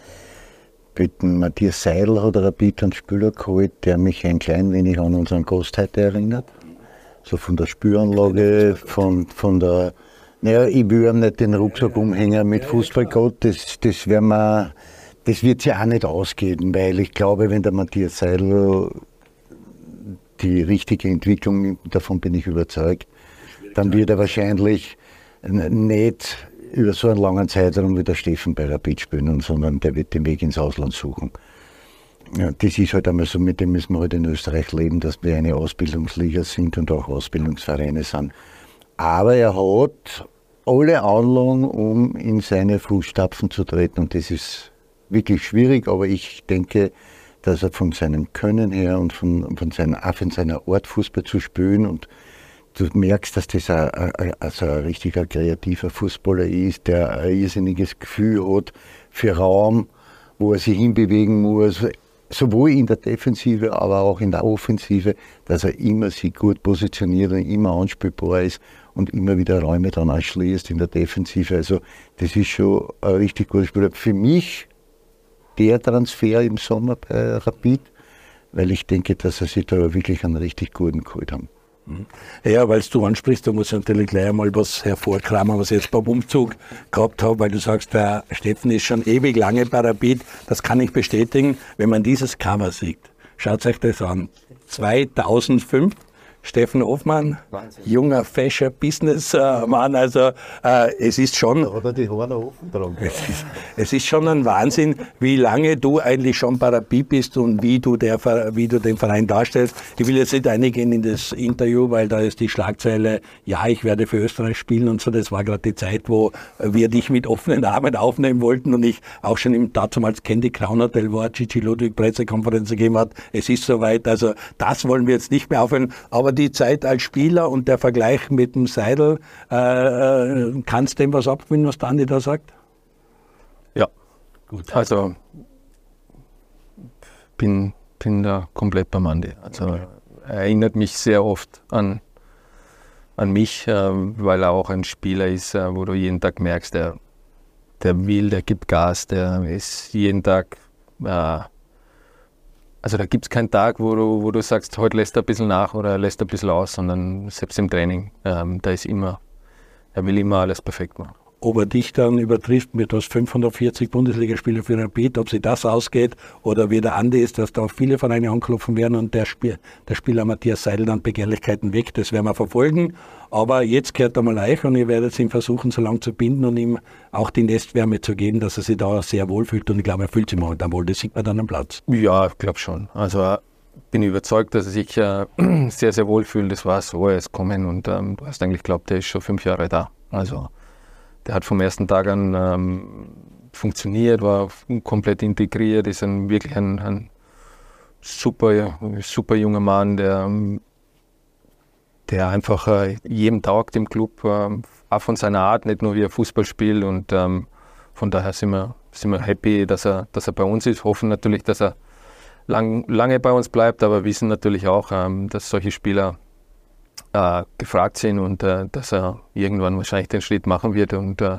Mit Matthias Seidel hat Rapid einen Spieler geholt, der mich ein klein wenig an unseren Gast heute erinnert so von der Spüranlage, von, von der, naja, ich will ihm nicht den Rucksack umhängen mit Fußballgott, das, das werden wir, das wird sich auch nicht ausgehen, weil ich glaube, wenn der Matthias Seidel die richtige Entwicklung, davon bin ich überzeugt, dann wird er wahrscheinlich nicht über so einen langen Zeitraum wie der Steffen bei Rapid spielen, sondern der wird den Weg ins Ausland suchen. Ja, das ist halt einmal so, mit dem müssen wir halt in Österreich leben, dass wir eine Ausbildungsliga sind und auch Ausbildungsvereine sind. Aber er hat alle Anlagen, um in seine Fußstapfen zu treten und das ist wirklich schwierig, aber ich denke, dass er von seinem Können her und von, von, seiner, auch von seiner Art Fußball zu spielen und du merkst, dass das ein, ein, also ein richtiger kreativer Fußballer ist, der ein irrsinniges Gefühl hat für Raum, wo er sich hinbewegen muss, sowohl in der Defensive, aber auch in der Offensive, dass er immer sich gut positioniert und immer anspielbar ist und immer wieder Räume dann erschließt in der Defensive. Also das ist schon ein richtig guter Spieler. Für mich der Transfer im Sommer bei Rapid, weil ich denke, dass er sich da wirklich einen richtig guten geholt haben. Mhm. Ja, weil du ansprichst, da muss ich natürlich gleich einmal was hervorkramen, was ich jetzt beim Umzug gehabt habe, weil du sagst, der Steffen ist schon ewig lange bei. Das kann ich bestätigen, wenn man dieses Cover sieht. Schaut euch das an. 2005 Steffen Hoffmann, Wahnsinn. junger, fescher Businessmann. Also äh, es ist schon. Da hat er die Haare offen dran. Es ist, es ist schon ein Wahnsinn, wie lange du eigentlich schon Parapie bist und wie du, der, wie du den Verein darstellst. Ich will jetzt nicht eingehen in das Interview, weil da ist die Schlagzeile, ja, ich werde für Österreich spielen und so. Das war gerade die Zeit, wo wir dich mit offenen Armen aufnehmen wollten und ich auch schon im damals Candy Crown Hotel war, Gigi Ludwig Pressekonferenz gegeben hat. Es ist soweit. Also das wollen wir jetzt nicht mehr aufhören. Aber die Zeit als Spieler und der Vergleich mit dem Seidel, äh, äh kannst du dem was abgewinnen, was der Andi da sagt? Ja, gut. Also bin, bin da komplett beim Andi. Also er erinnert mich sehr oft an, an mich, äh, weil er auch ein Spieler ist, äh, wo du jeden Tag merkst, der, der will, der gibt Gas, der ist jeden Tag äh, also da gibt es keinen Tag, wo du, wo du sagst, heute lässt er ein bisschen nach oder lässt er ein bisschen aus, sondern selbst im Training, ähm, da ist immer, er will immer alles perfekt machen ob er dich dann übertrifft mit das 540 Bundesligaspiele für Rapid, ob sie das ausgeht oder wie der Andi ist, dass da viele Vereine anklopfen werden und der, Spiel, der Spieler Matthias Seidel dann Begehrlichkeiten weg. Das werden wir verfolgen. Aber jetzt gehört er mal euch und ihr werdet ihn versuchen, so lange zu binden und ihm auch die Nestwärme zu geben, dass er sich da sehr wohl fühlt. Und ich glaube, er fühlt sich momentan wohl. Das sieht man dann am Platz. Ja, ich glaube schon. Also bin überzeugt, dass er sich äh, sehr, sehr wohl fühlt. Das war so, er ist kommen und ähm, du hast eigentlich geglaubt, er ist schon fünf Jahre da. Also der hat vom ersten Tag an ähm, funktioniert, war komplett integriert, ist ein, wirklich ein, ein super, super junger Mann, der, der einfach äh, jedem taugt im Club, äh, auch von seiner Art, nicht nur wie er Fußball spielt. Und ähm, von daher sind wir, sind wir happy, dass er, dass er bei uns ist. Hoffen natürlich, dass er lang, lange bei uns bleibt, aber wissen natürlich auch, ähm, dass solche Spieler äh, gefragt sind und äh, dass er irgendwann wahrscheinlich den Schritt machen wird. Und äh,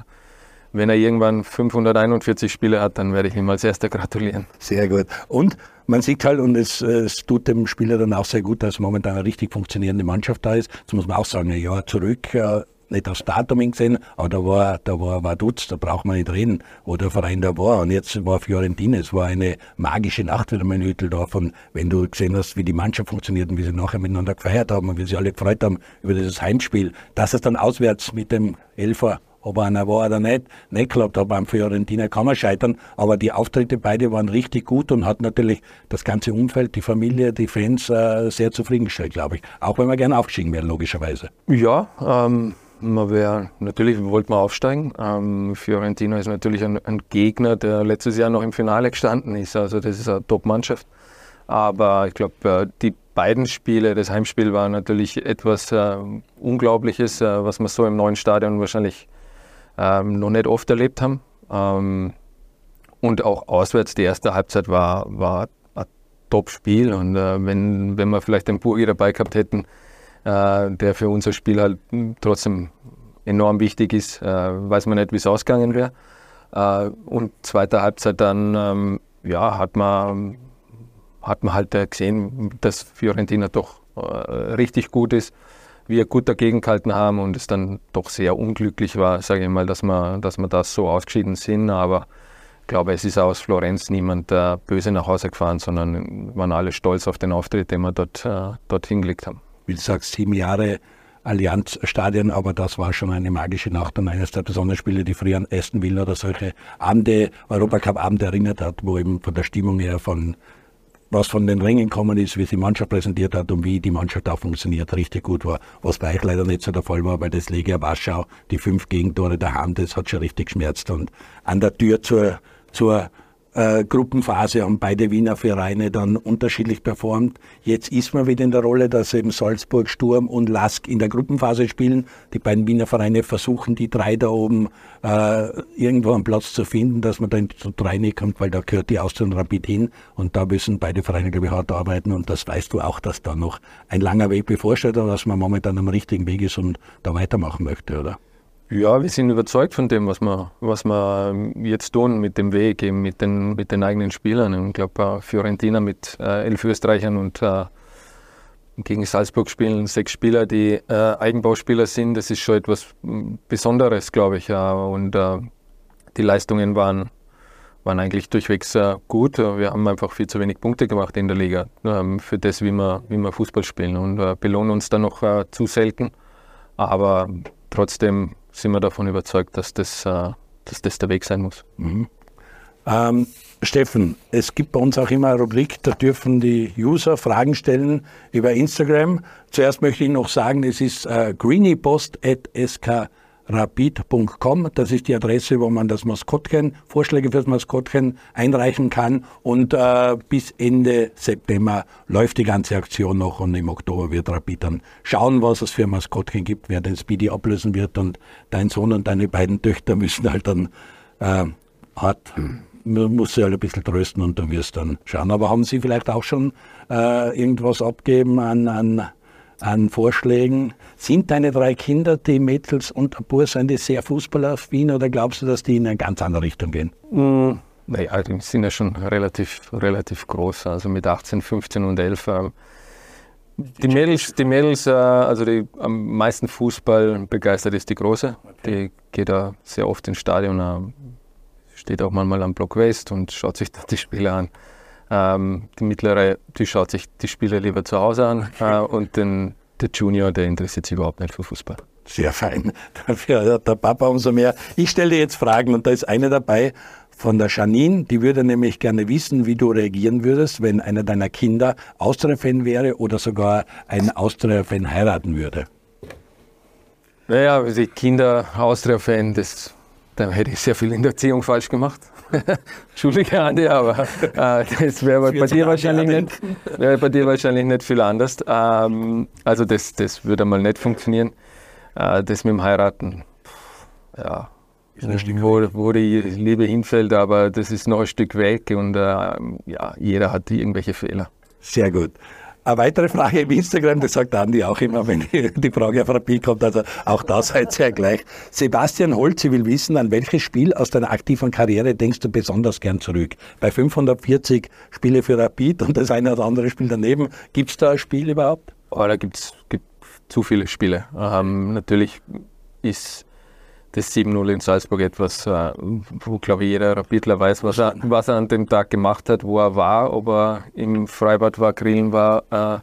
wenn er irgendwann 541 Spiele hat, dann werde ich ihm als erster gratulieren. Sehr gut. Und man sieht halt, und es, es tut dem Spieler dann auch sehr gut, dass momentan eine richtig funktionierende Mannschaft da ist. Das muss man auch sagen, ein Jahr zurück äh, nicht aufs Datum gesehen, aber da war, da war Vaduz, da braucht man nicht reden, wo der Verein da war. Und jetzt war Fiorentina, es war eine magische Nacht wieder mein Hüttel da von, wenn du gesehen hast, wie die Mannschaft funktioniert und wie sie nachher miteinander gefeiert haben und wie sie alle gefreut haben über dieses Heimspiel, dass es dann auswärts mit dem Elfer ob einer war oder nicht, nicht geklappt hat. Beim Fiorentina kann man scheitern, aber die Auftritte beide waren richtig gut und hat natürlich das ganze Umfeld, die Familie, die Fans äh, sehr zufriedengestellt, glaube ich. Auch wenn wir gerne aufgestiegen wären, logischerweise. Ja, ähm, man wäre, natürlich wollte man aufsteigen. Ähm, Fiorentina ist natürlich ein, ein, Gegner, der letztes Jahr noch im Finale gestanden ist. Also das ist eine Top-Mannschaft. Aber ich glaube, äh, die beiden Spiele, das Heimspiel war natürlich etwas äh, Unglaubliches, äh, was wir so im neuen Stadion wahrscheinlich ähm, noch nicht oft erlebt haben. Ähm, und auch auswärts, die erste Halbzeit war, war ein Top-Spiel. Und äh, wenn, wenn wir vielleicht den Burgi dabei gehabt hätten, äh, der für unser Spiel halt trotzdem enorm wichtig ist. Äh, weiß man nicht, wie es ausgegangen wäre. Äh, und zweite Halbzeit dann, ähm, ja, hat man, hat man halt gesehen, dass Fiorentina doch richtig gut ist, wir gut dagegen gehalten haben und es dann doch sehr unglücklich war, sage ich mal, dass wir, dass wir das so ausgeschieden sind. Aber ich glaube, es ist aus Florenz niemand äh, böse nach Hause gefahren, sondern waren alle stolz auf den Auftritt, den wir dort, äh, dort hingelegt haben wie du sagst, sieben Jahre Allianzstadion, aber das war schon eine magische Nacht und eines der besonderen Spiele, die früher an Aston Villa oder solche Abende, Europacup-Abende erinnert hat, wo eben von der Stimmung her von was von den Ringen gekommen ist, wie die Mannschaft präsentiert hat und wie die Mannschaft auch funktioniert, richtig gut war. Was bei euch leider nicht so der Fall war, weil das Legia Warschau, die fünf Gegentore Hand, das hat schon richtig geschmerzt. Und an der Tür zur, zur äh, Gruppenphase haben beide Wiener Vereine dann unterschiedlich performt. Jetzt ist man wieder in der Rolle, dass eben Salzburg, Sturm und Lask in der Gruppenphase spielen. Die beiden Wiener Vereine versuchen, die drei da oben äh, irgendwo einen Platz zu finden, dass man dann zu drei nicht kommt, weil da gehört die Austria und Rapid hin und da müssen beide Vereine, glaube ich, hart arbeiten und das weißt du auch, dass da noch ein langer Weg bevorsteht, aber dass man momentan am richtigen Weg ist und da weitermachen möchte, oder? Ja, wir sind überzeugt von dem, was wir, was wir jetzt tun mit dem Weg, eben mit den, mit den eigenen Spielern. Ich glaube, Fiorentina mit äh, elf Österreichern und äh, gegen Salzburg spielen sechs Spieler, die äh, Eigenbauspieler sind. Das ist schon etwas Besonderes, glaube ich. und äh, die Leistungen waren, waren eigentlich durchwegs äh, gut. Wir haben einfach viel zu wenig Punkte gemacht in der Liga ähm, für das, wie wir, wie wir Fußball spielen und äh, belohnen uns dann noch zu selten. Aber trotzdem sind wir davon überzeugt, dass das, äh, dass das der Weg sein muss. Mhm. Ähm, Steffen, es gibt bei uns auch immer eine Rubrik, da dürfen die User Fragen stellen über Instagram. Zuerst möchte ich noch sagen, es ist äh, greenypost.sk rapid.com. Das ist die Adresse, wo man das Maskottchen, Vorschläge fürs Maskottchen einreichen kann. Und äh, bis Ende September läuft die ganze Aktion noch und im Oktober wird Rapid dann schauen, was es für Maskottchen gibt, wer den Speedy ablösen wird. Und dein Sohn und deine beiden Töchter müssen halt dann äh, hart man muss sie halt ein bisschen trösten und du wirst dann schauen. Aber haben Sie vielleicht auch schon äh, irgendwas abgeben an, an an Vorschlägen. Sind deine drei Kinder, die Mädels und Bur, sind die sehr fußballaffin oder glaubst du, dass die in eine ganz andere Richtung gehen? Mm, naja, die sind ja schon relativ, relativ groß, also mit 18, 15 und 11. Ähm, die Mädels, die Mädels äh, also die am meisten Fußball begeistert ist die Große. Die geht da sehr oft ins Stadion, äh, steht auch manchmal am Block West und schaut sich da die Spiele an. Ähm, die mittlere, die schaut sich die Spiele lieber zu Hause an äh, und den, der Junior, der interessiert sich überhaupt nicht für Fußball. Sehr fein. Dafür der Papa umso mehr. Ich stelle dir jetzt Fragen und da ist eine dabei von der Janine, die würde nämlich gerne wissen, wie du reagieren würdest, wenn einer deiner Kinder Austria-Fan wäre oder sogar ein Austria-Fan heiraten würde. Naja, also Kinder Austria-Fan, das, da hätte ich sehr viel in der Erziehung falsch gemacht. Entschuldige, Andi, aber äh, das wäre bei, dir wahrscheinlich nicht, wär bei dir wahrscheinlich nicht viel anders. Ähm, also das, das würde mal nicht funktionieren. Äh, das mit dem Heiraten, ja, wo, wo die Liebe hinfällt, aber das ist noch ein Stück weg und äh, ja, jeder hat irgendwelche Fehler. Sehr gut. Eine weitere Frage im Instagram, das sagt Andi auch immer, wenn die Frage auf Rapid kommt, also auch da seid ihr ja gleich. Sebastian Holze will wissen, an welches Spiel aus deiner aktiven Karriere denkst du besonders gern zurück? Bei 540 Spiele für Rapid und das eine oder andere Spiel daneben, gibt es da ein Spiel überhaupt? Oh, da gibt es zu viele Spiele. Ähm, natürlich ist das 7-0 in Salzburg etwas, äh, wo, glaube ich, jeder Rapidler weiß, was er, was er an dem Tag gemacht hat, wo er war, ob er im Freibad war, grillen war, äh,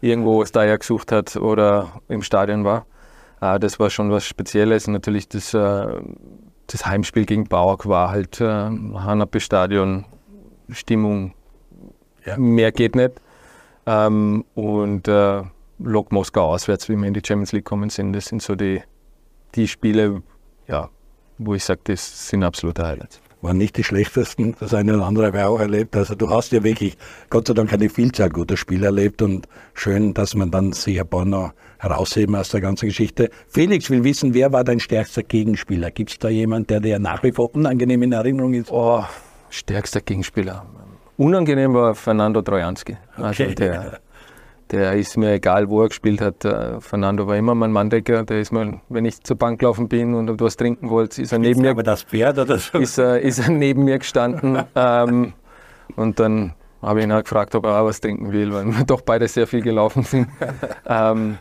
irgendwo Steyr gesucht hat oder im Stadion war. Äh, das war schon was Spezielles. Natürlich das, äh, das Heimspiel gegen Bauer war halt äh, Hanape-Stadion, Stimmung, ja. mehr geht nicht. Ähm, und äh, Lok Moskau auswärts, wie wir in die Champions League kommen sind, das sind so die die Spiele, ja, wo ich sage, das sind absolute Highlights. Waren nicht die schlechtesten, das eine oder andere habe ich auch erlebt. Also du hast ja wirklich, Gott sei Dank, eine Vielzahl guter Spiele erlebt und schön, dass man dann sich ein paar noch herausheben aus der ganzen Geschichte. Felix will wissen, wer war dein stärkster Gegenspieler? Gibt es da jemanden, der dir nach wie vor unangenehm in Erinnerung ist? Oh, stärkster Gegenspieler. Unangenehm war Fernando Trojanski. Also okay. der der ist mir egal, wo er gespielt hat. Äh, Fernando war immer mein Manndecker. Der ist mir, wenn ich zur Bank gelaufen bin und was trinken wollte, ist er neben mir. Aber das Pferd oder so? Ist er, ist er neben mir gestanden. ähm, und dann habe ich ihn auch gefragt, ob er auch was trinken will, weil wir doch beide sehr viel gelaufen sind. ähm,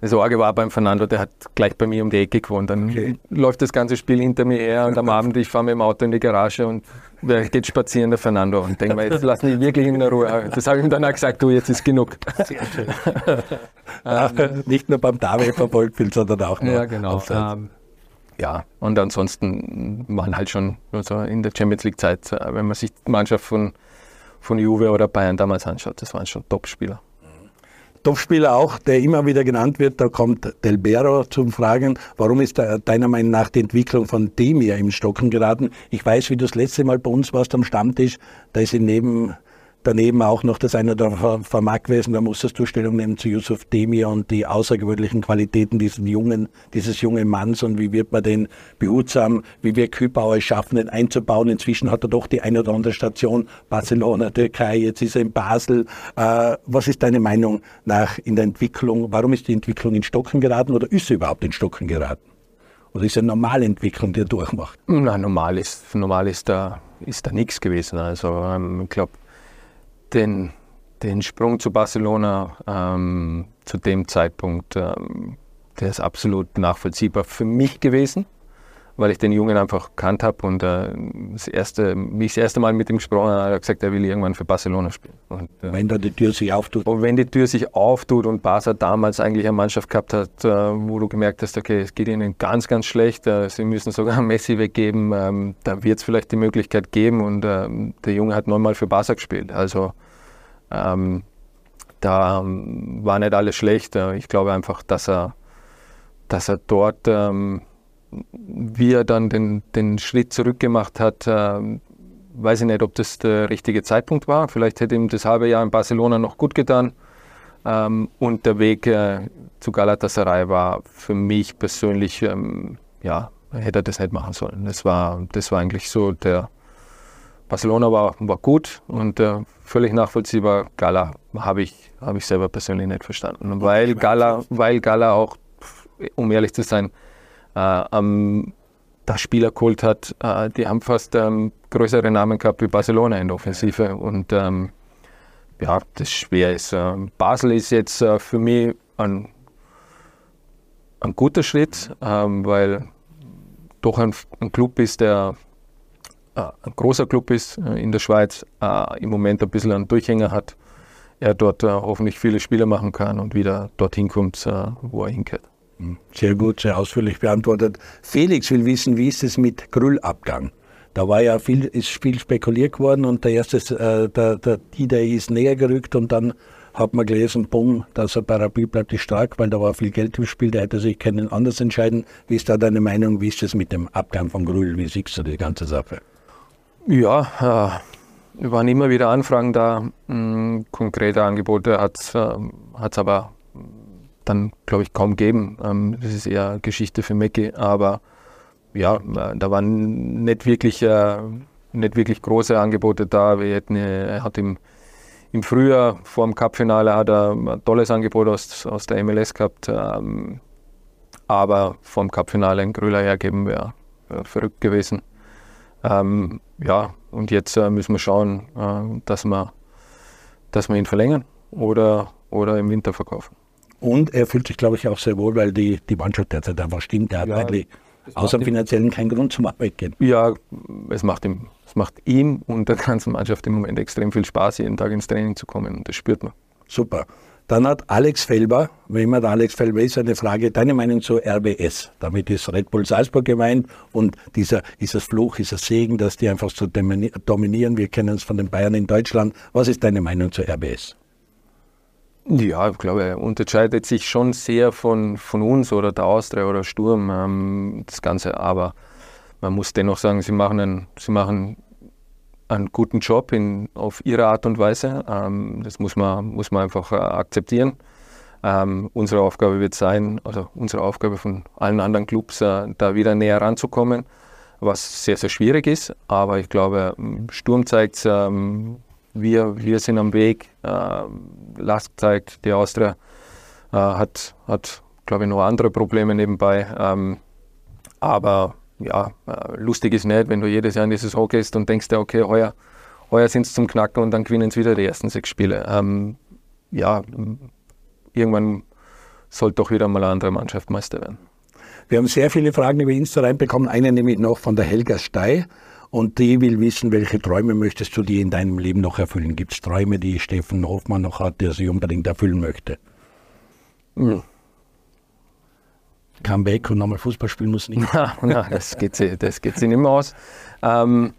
Das Orge war beim Fernando, der hat gleich bei mir um die Ecke gewohnt. Dann okay. läuft das ganze Spiel hinter mir her und am Abend, ich fahre mit dem Auto in die Garage und wer geht spazieren, der Fernando. Und denke mir, jetzt lass mich wirklich in Ruhe. Das habe ich ihm dann auch gesagt, du, jetzt ist genug. Sehr schön. ähm, Nicht nur beim David verfolgt viel, sondern auch noch Ja, genau. Ähm, ja, und ansonsten waren halt schon also in der Champions League-Zeit, äh, wenn man sich die Mannschaft von, von Juve oder Bayern damals anschaut, das waren schon Top-Spieler. Topspieler auch, der immer wieder genannt wird, da kommt Del Bero zum Fragen, warum ist deiner Meinung nach die Entwicklung von Demir im Stocken geraten? Ich weiß, wie du das letzte Mal bei uns warst am Stammtisch, da ist ihn neben daneben auch noch das eine oder andere Vermarktwesen, da musstest du Stellung nehmen zu Yusuf Demir und die außergewöhnlichen Qualitäten dieses jungen, dieses jungen Manns und wie wird man den behutsam, wie wir Kübauer schaffen, den einzubauen. Inzwischen hat er doch die eine oder andere Station, Barcelona, Türkei, jetzt ist er in Basel. Äh, was ist deine Meinung nach in der Entwicklung? Warum ist die Entwicklung in Stocken geraten oder ist sie überhaupt in Stocken geraten? Oder ist eine normale Entwicklung, die er durchmacht? Nein, normal ist, normal ist da, ist da nichts gewesen. Also ähm, ich glaube, den, den Sprung zu Barcelona ähm, zu dem Zeitpunkt, ähm, der ist absolut nachvollziehbar für mich gewesen, weil ich den Jungen einfach kannt habe und äh, das erste, mich das erste Mal mit ihm gesprochen habe, hat er gesagt, er will irgendwann für Barcelona spielen. Und, äh, wenn da die Tür sich auftut. Und wenn die Tür sich auftut und Barca damals eigentlich eine Mannschaft gehabt hat, äh, wo du gemerkt hast, okay, es geht ihnen ganz, ganz schlecht, äh, sie müssen sogar Messi weggeben, ähm, da wird es vielleicht die Möglichkeit geben und ähm, der Junge hat neunmal für Barca gespielt. Also ähm, da ähm, war nicht alles schlecht. Äh, ich glaube einfach, dass er, dass er dort, ähm, wie er dann den, den Schritt zurückgemacht hat, äh, weiß ich nicht, ob das der richtige Zeitpunkt war. Vielleicht hätte ihm das halbe Jahr in Barcelona noch gut getan. Ähm, und der Weg äh, zu Galatasaray war für mich persönlich, ähm, ja, hätte er das nicht machen sollen. Das war, das war eigentlich so der, Barcelona war, war gut und äh, völlig nachvollziehbar. Gala habe ich, hab ich selber persönlich nicht verstanden. Weil Gala, weil Gala auch, um ehrlich zu sein, ähm, das Spieler geholt hat, äh, die haben fast ähm, größere Namen gehabt wie Barcelona in der Offensive. Und ähm, ja, das schwer ist. Äh, Basel ist jetzt äh, für mich ein, ein guter Schritt, ähm, weil doch ein, ein Club ist, der äh, ein großer Club ist äh, in der Schweiz, äh, im Moment ein bisschen einen Durchhänger hat, er dort hoffentlich viele Spiele machen kann und wieder dorthin kommt, wo er hinkehrt. Sehr gut, sehr ausführlich beantwortet. Felix will wissen, wie ist es mit Grüllabgang? Da war ja viel, ist viel spekuliert worden und der erste, äh, der, der Dida ist näher gerückt und dann hat man gelesen, bumm, dass er Rapid bleibt, ist stark, weil da war viel Geld im Spiel, der hätte sich keinen anders entscheiden. Wie ist da deine Meinung, wie ist es mit dem Abgang von Grüll, wie siehst du die ganze Sache? Ja, äh, waren immer wieder Anfragen da. Mh, hm, konkrete Angebote hat es äh, aber dann, glaube ich, kaum gegeben. Ähm, das ist eher Geschichte für Mecki. Aber ja, äh, da waren nicht wirklich, äh, nicht wirklich große Angebote da. Wir hätten, er hat im, im Frühjahr vor dem Cup-Finale ein tolles Angebot aus, aus der MLS gehabt. Ähm, aber vor dem Cup-Finale in Grüller hergeben wäre wär verrückt gewesen. Ähm, ja, und jetzt äh, müssen wir schauen, äh, dass, wir, dass wir ihn verlängern oder, oder im Winter verkaufen. Und er fühlt sich, glaube ich, auch sehr wohl, weil die, die Mannschaft derzeit einfach stimmt. Er hat ja, eigentlich außer finanziellen keinen Grund zum Arbeitgehen. Ja, es macht, ihm, es macht ihm und der ganzen Mannschaft im Moment extrem viel Spaß, jeden Tag ins Training zu kommen. Und das spürt man. Super. Dann hat Alex Felber, wenn immer der Alex Felber ist, eine Frage, deine Meinung zu RBS. Damit ist Red Bull Salzburg gemeint und dieser, ist es Fluch, ist es Segen, dass die einfach so dominieren. Wir kennen es von den Bayern in Deutschland. Was ist deine Meinung zu RBS? Ja, ich glaube, er unterscheidet sich schon sehr von, von uns oder der Austria oder Sturm, ähm, das Ganze. Aber man muss dennoch sagen, sie machen, einen, sie machen einen guten Job in, auf ihre Art und Weise. Ähm, das muss man, muss man einfach äh, akzeptieren. Ähm, unsere Aufgabe wird sein, also unsere Aufgabe von allen anderen Clubs, äh, da wieder näher ranzukommen, was sehr, sehr schwierig ist. Aber ich glaube, Sturm zeigt es, ähm, wir, wir sind am Weg. Äh, Lask zeigt, die Austria äh, hat, hat glaube ich, noch andere Probleme nebenbei. Ähm, aber ja, äh, lustig ist nicht, wenn du jedes Jahr in die Saison gehst und denkst, ja, okay, heuer, heuer sind es zum Knacken und dann gewinnen es wieder die ersten sechs Spiele. Ähm, ja, irgendwann sollte doch wieder mal eine andere Mannschaft Meister werden. Wir haben sehr viele Fragen über Insta reinbekommen. Eine nämlich noch von der Helga Stey. Und die will wissen, welche Träume möchtest du dir in deinem Leben noch erfüllen? Gibt es Träume, die Steffen Hofmann noch hat, die er sich unbedingt erfüllen möchte? Mhm. Comeback und nochmal Fußball spielen muss nicht. Nein, das geht sich, das geht sich nicht mehr aus. Ähm,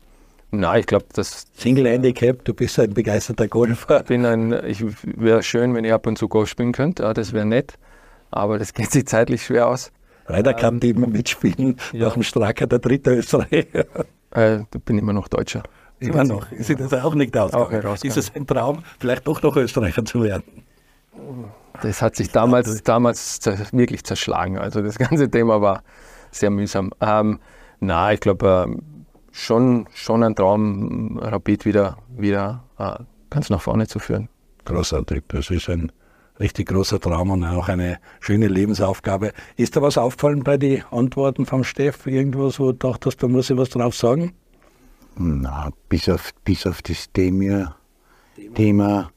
Nein, ich glaube, das. Single Handicap, du bist ein begeisterter Golfer. Ich bin ein, ich wäre schön, wenn ich ab und zu Golf spielen könnte. Ja, das wäre nett. Aber das geht sich zeitlich schwer aus. Leider kann ähm, die immer mitspielen. Ja. Nach dem Stracker der dritte Österreicher. Äh, bin immer noch Deutscher. Immer noch. Sieht das auch nicht aus? Auch Ist es ein Traum, vielleicht doch noch Österreicher zu werden? Das hat sich damals, damals wirklich zerschlagen. Also das ganze Thema war sehr mühsam. Ähm, na, ich glaube, ähm, schon, schon ein Traum, Rapid wieder, wieder äh, ganz nach vorne zu führen. Großartig, das ist ein richtig großer Traum und auch eine schöne Lebensaufgabe. Ist da was aufgefallen bei den Antworten vom Steff? Irgendwas, wo du dachtest, da muss ich was drauf sagen? Na, bis auf, bis auf das Thema, Thema,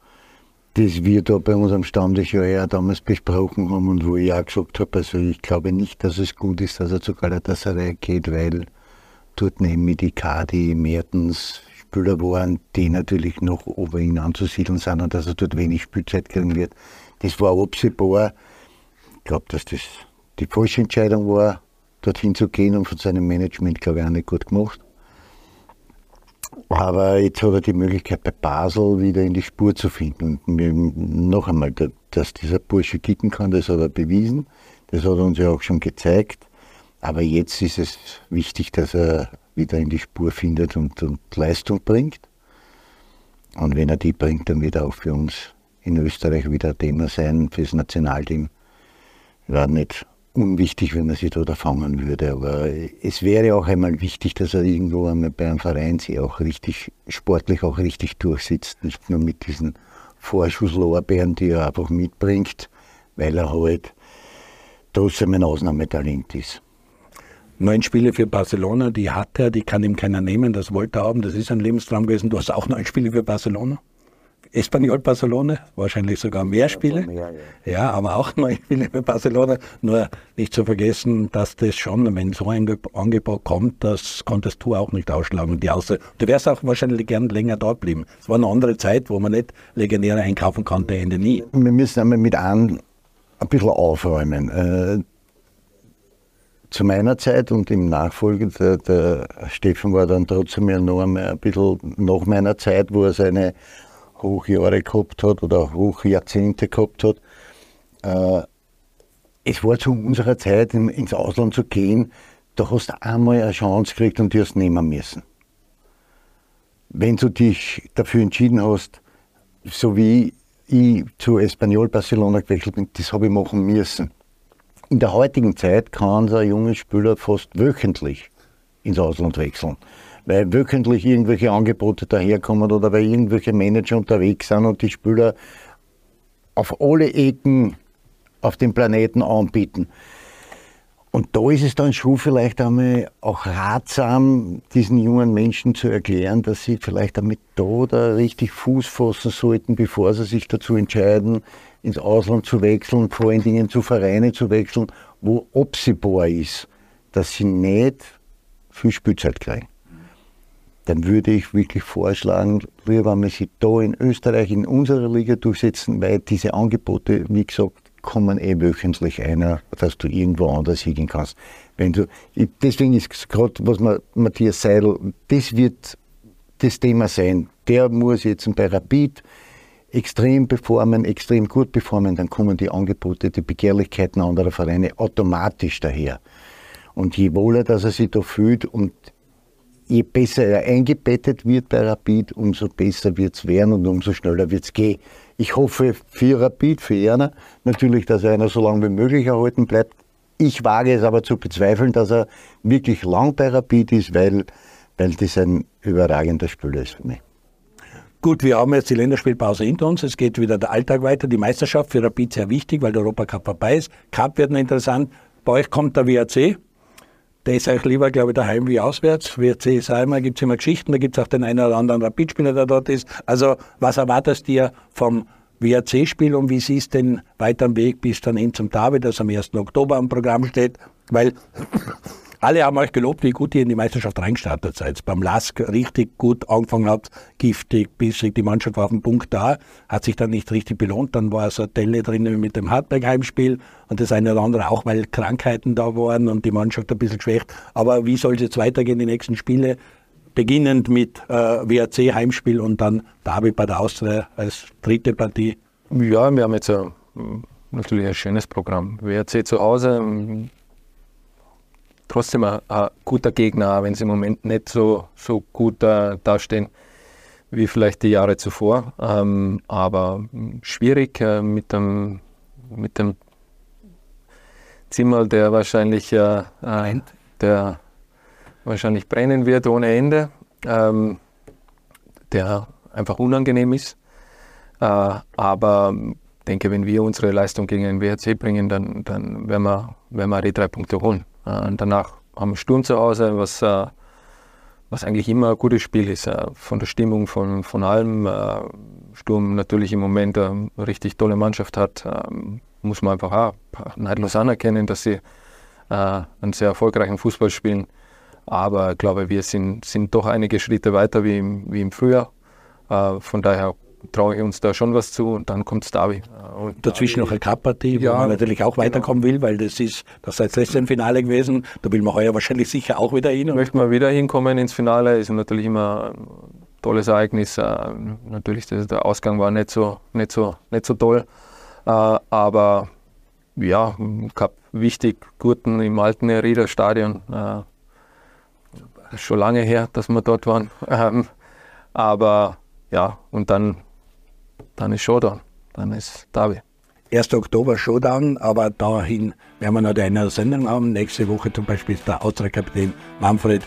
das wir da bei unserem Stammtisch ja eher damals besprochen haben und wo ich auch gesagt habe, also ich glaube nicht, dass es gut ist, dass er zu Galatasaray geht, weil dort neben mir die Kadi, Mertens, Spieler waren, die natürlich noch ober ihn anzusiedeln sind und dass er dort wenig Spielzeit kriegen wird. Das war absehbar. Ich glaube, dass das die falsche Entscheidung war, dorthin zu gehen und von seinem Management, glaube ich, auch nicht gut gemacht. Aber jetzt hat er die Möglichkeit, bei Basel wieder in die Spur zu finden. Und noch einmal, dass dieser Bursche kicken kann, das hat er bewiesen. Das hat er uns ja auch schon gezeigt. Aber jetzt ist es wichtig, dass er wieder in die Spur findet und, und Leistung bringt. Und wenn er die bringt, dann wird er auch für uns in Österreich wieder Thema sein, fürs Nationalteam. War nicht unwichtig, wenn er sich da fangen würde. Aber es wäre auch einmal wichtig, dass er irgendwo einmal bei einem Verein sich auch richtig, sportlich auch richtig durchsitzt. Nicht nur mit diesen Vorschusslorbeeren, die er einfach mitbringt, weil er halt trotzdem ein Ausnahmetalent ist neun Spiele für Barcelona, die hat er, die kann ihm keiner nehmen, das wollte er haben, das ist ein Lebenstraum gewesen. Du hast auch neun Spiele für Barcelona. Espanyol Barcelona, wahrscheinlich sogar mehr Spiele. Mehr, ja. ja. aber auch neun Spiele für Barcelona. Nur nicht zu vergessen, dass das schon, wenn so ein Angebot kommt, das konntest du auch nicht ausschlagen. Die Außer du wärst auch wahrscheinlich gern länger dort bleiben. Es war eine andere Zeit, wo man nicht Legionäre einkaufen konnte, Ende nie. Wir müssen einmal mit an ein bisschen aufräumen. Äh, zu meiner Zeit und im Nachfolge, der, der Steffen war dann trotzdem ja noch einmal ein bisschen nach meiner Zeit, wo er seine Hochjahre gehabt hat oder Hochjahrzehnte gehabt hat. Äh, es war zu unserer Zeit, ins Ausland zu gehen, da hast du einmal eine Chance gekriegt und die hast nehmen müssen. Wenn du dich dafür entschieden hast, so wie ich zu Espanyol Barcelona gewechselt bin, das habe ich machen müssen in der heutigen Zeit kann so ein junger Spieler fast wöchentlich ins Ausland wechseln. Weil wöchentlich irgendwelche Angebote daherkommen oder weil irgendwelche Manager unterwegs sind und die Spieler auf alle Ecken auf dem Planeten anbieten. Und da ist es dann schon vielleicht einmal auch ratsam, diesen jungen Menschen zu erklären, dass sie vielleicht damit da, da richtig Fuß fassen sollten, bevor sie sich dazu entscheiden, ins Ausland zu wechseln, vor allen Dingen zu Vereinen zu wechseln, wo absehbar ist, dass sie nicht viel Spielzeit kriegen. Dann würde ich wirklich vorschlagen, lieber wir sie da in Österreich in unserer Liga durchsetzen, weil diese Angebote, wie gesagt, kommen eh wöchentlich einer, dass du irgendwo anders hingehen kannst. Wenn du, deswegen ist gerade, was Matthias Seidel, das wird das Thema sein. Der muss jetzt bei Rapid extrem performen, extrem gut performen, dann kommen die Angebote, die Begehrlichkeiten anderer Vereine automatisch daher. Und je wohler, dass er sich da fühlt und je besser er eingebettet wird bei Rapid, umso besser wird es werden und umso schneller wird es gehen. Ich hoffe für Rapid, für Erna, natürlich, dass er einer so lange wie möglich erhalten bleibt. Ich wage es aber zu bezweifeln, dass er wirklich lang bei Rapid ist, weil, weil das ein überragender Spieler ist für mich. Gut, wir haben jetzt die Länderspielpause hinter uns. Es geht wieder der Alltag weiter. Die Meisterschaft für Rapid sehr wichtig, weil der Europacup vorbei ist. Cup wird noch interessant. Bei euch kommt der WRC. Der ist euch lieber, glaube ich, daheim wie auswärts. WRC ist immer, gibt es immer Geschichten. Da gibt es auch den einen oder anderen Rapidspieler, der dort ist. Also, was erwartest du dir vom WRC-Spiel und wie siehst du den weiteren Weg bis dann hin zum Derby, das am 1. Oktober am Programm steht? Weil alle haben euch gelobt, wie gut ihr in die Meisterschaft reingestartet seid. Beim Lask richtig gut angefangen habt, giftig, bissig, die Mannschaft war auf dem Punkt da, hat sich dann nicht richtig belohnt. Dann war so Delle drin mit dem Hartberg-Heimspiel und das eine oder andere auch, weil Krankheiten da waren und die Mannschaft ein bisschen geschwächt. Aber wie soll es jetzt weitergehen, die nächsten Spiele? Beginnend mit äh, WRC-Heimspiel und dann Derby bei der Austria als dritte Partie. Ja, wir haben jetzt ein, natürlich ein schönes Programm. WRC zu Hause, trotzdem ein, ein guter Gegner, wenn sie im Moment nicht so, so gut äh, dastehen wie vielleicht die Jahre zuvor. Ähm, aber schwierig äh, mit, dem, mit dem Zimmer, der wahrscheinlich, äh, äh der wahrscheinlich brennen wird ohne Ende, ähm, der einfach unangenehm ist. Äh, aber ich denke, wenn wir unsere Leistung gegen den WRC bringen, dann, dann werden, wir, werden wir die drei Punkte holen. Äh, und danach haben wir Sturm zu Hause, was, äh, was eigentlich immer ein gutes Spiel ist. Äh, von der Stimmung, von, von allem. Sturm natürlich im Moment eine richtig tolle Mannschaft hat, muss man einfach auch neidlos anerkennen, dass sie einen sehr erfolgreichen Fußball spielen. Aber ich glaube, wir sind, sind doch einige Schritte weiter wie im, wie im Frühjahr. Von daher traue ich uns da schon was zu und dann kommt Derby. Und Dazwischen noch eine Cup-Partie, ja, wo man natürlich auch genau. weiterkommen will, weil das ist das letzte im Finale gewesen. Da will man heuer wahrscheinlich sicher auch wieder hin. Möchten wir wieder hinkommen ins Finale, ist natürlich immer ein tolles Ereignis. Äh, natürlich, der Ausgang war nicht so, nicht so, nicht so toll. Äh, aber ja, Cup wichtig, Gurten im alten Rieder Stadion. Äh, schon lange her, dass wir dort waren. Ähm, aber ja, und dann dann ist Showdown, dann ist Derby. 1. Oktober Showdown, aber dahin werden wir noch eine Sendung haben. Nächste Woche zum Beispiel ist der Austria-Kapitän Manfred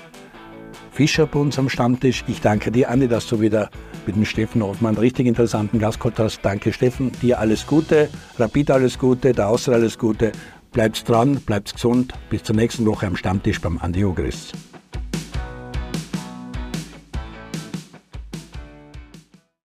Fischer bei uns am Stammtisch. Ich danke dir, Andi, dass du wieder mit dem Steffen Hoffmann richtig interessanten Gast gehabt hast. Danke, Steffen. Dir alles Gute, Rapid alles Gute, der Austria alles Gute. Bleibt dran, bleibt gesund. Bis zur nächsten Woche am Stammtisch beim Andi Ogris.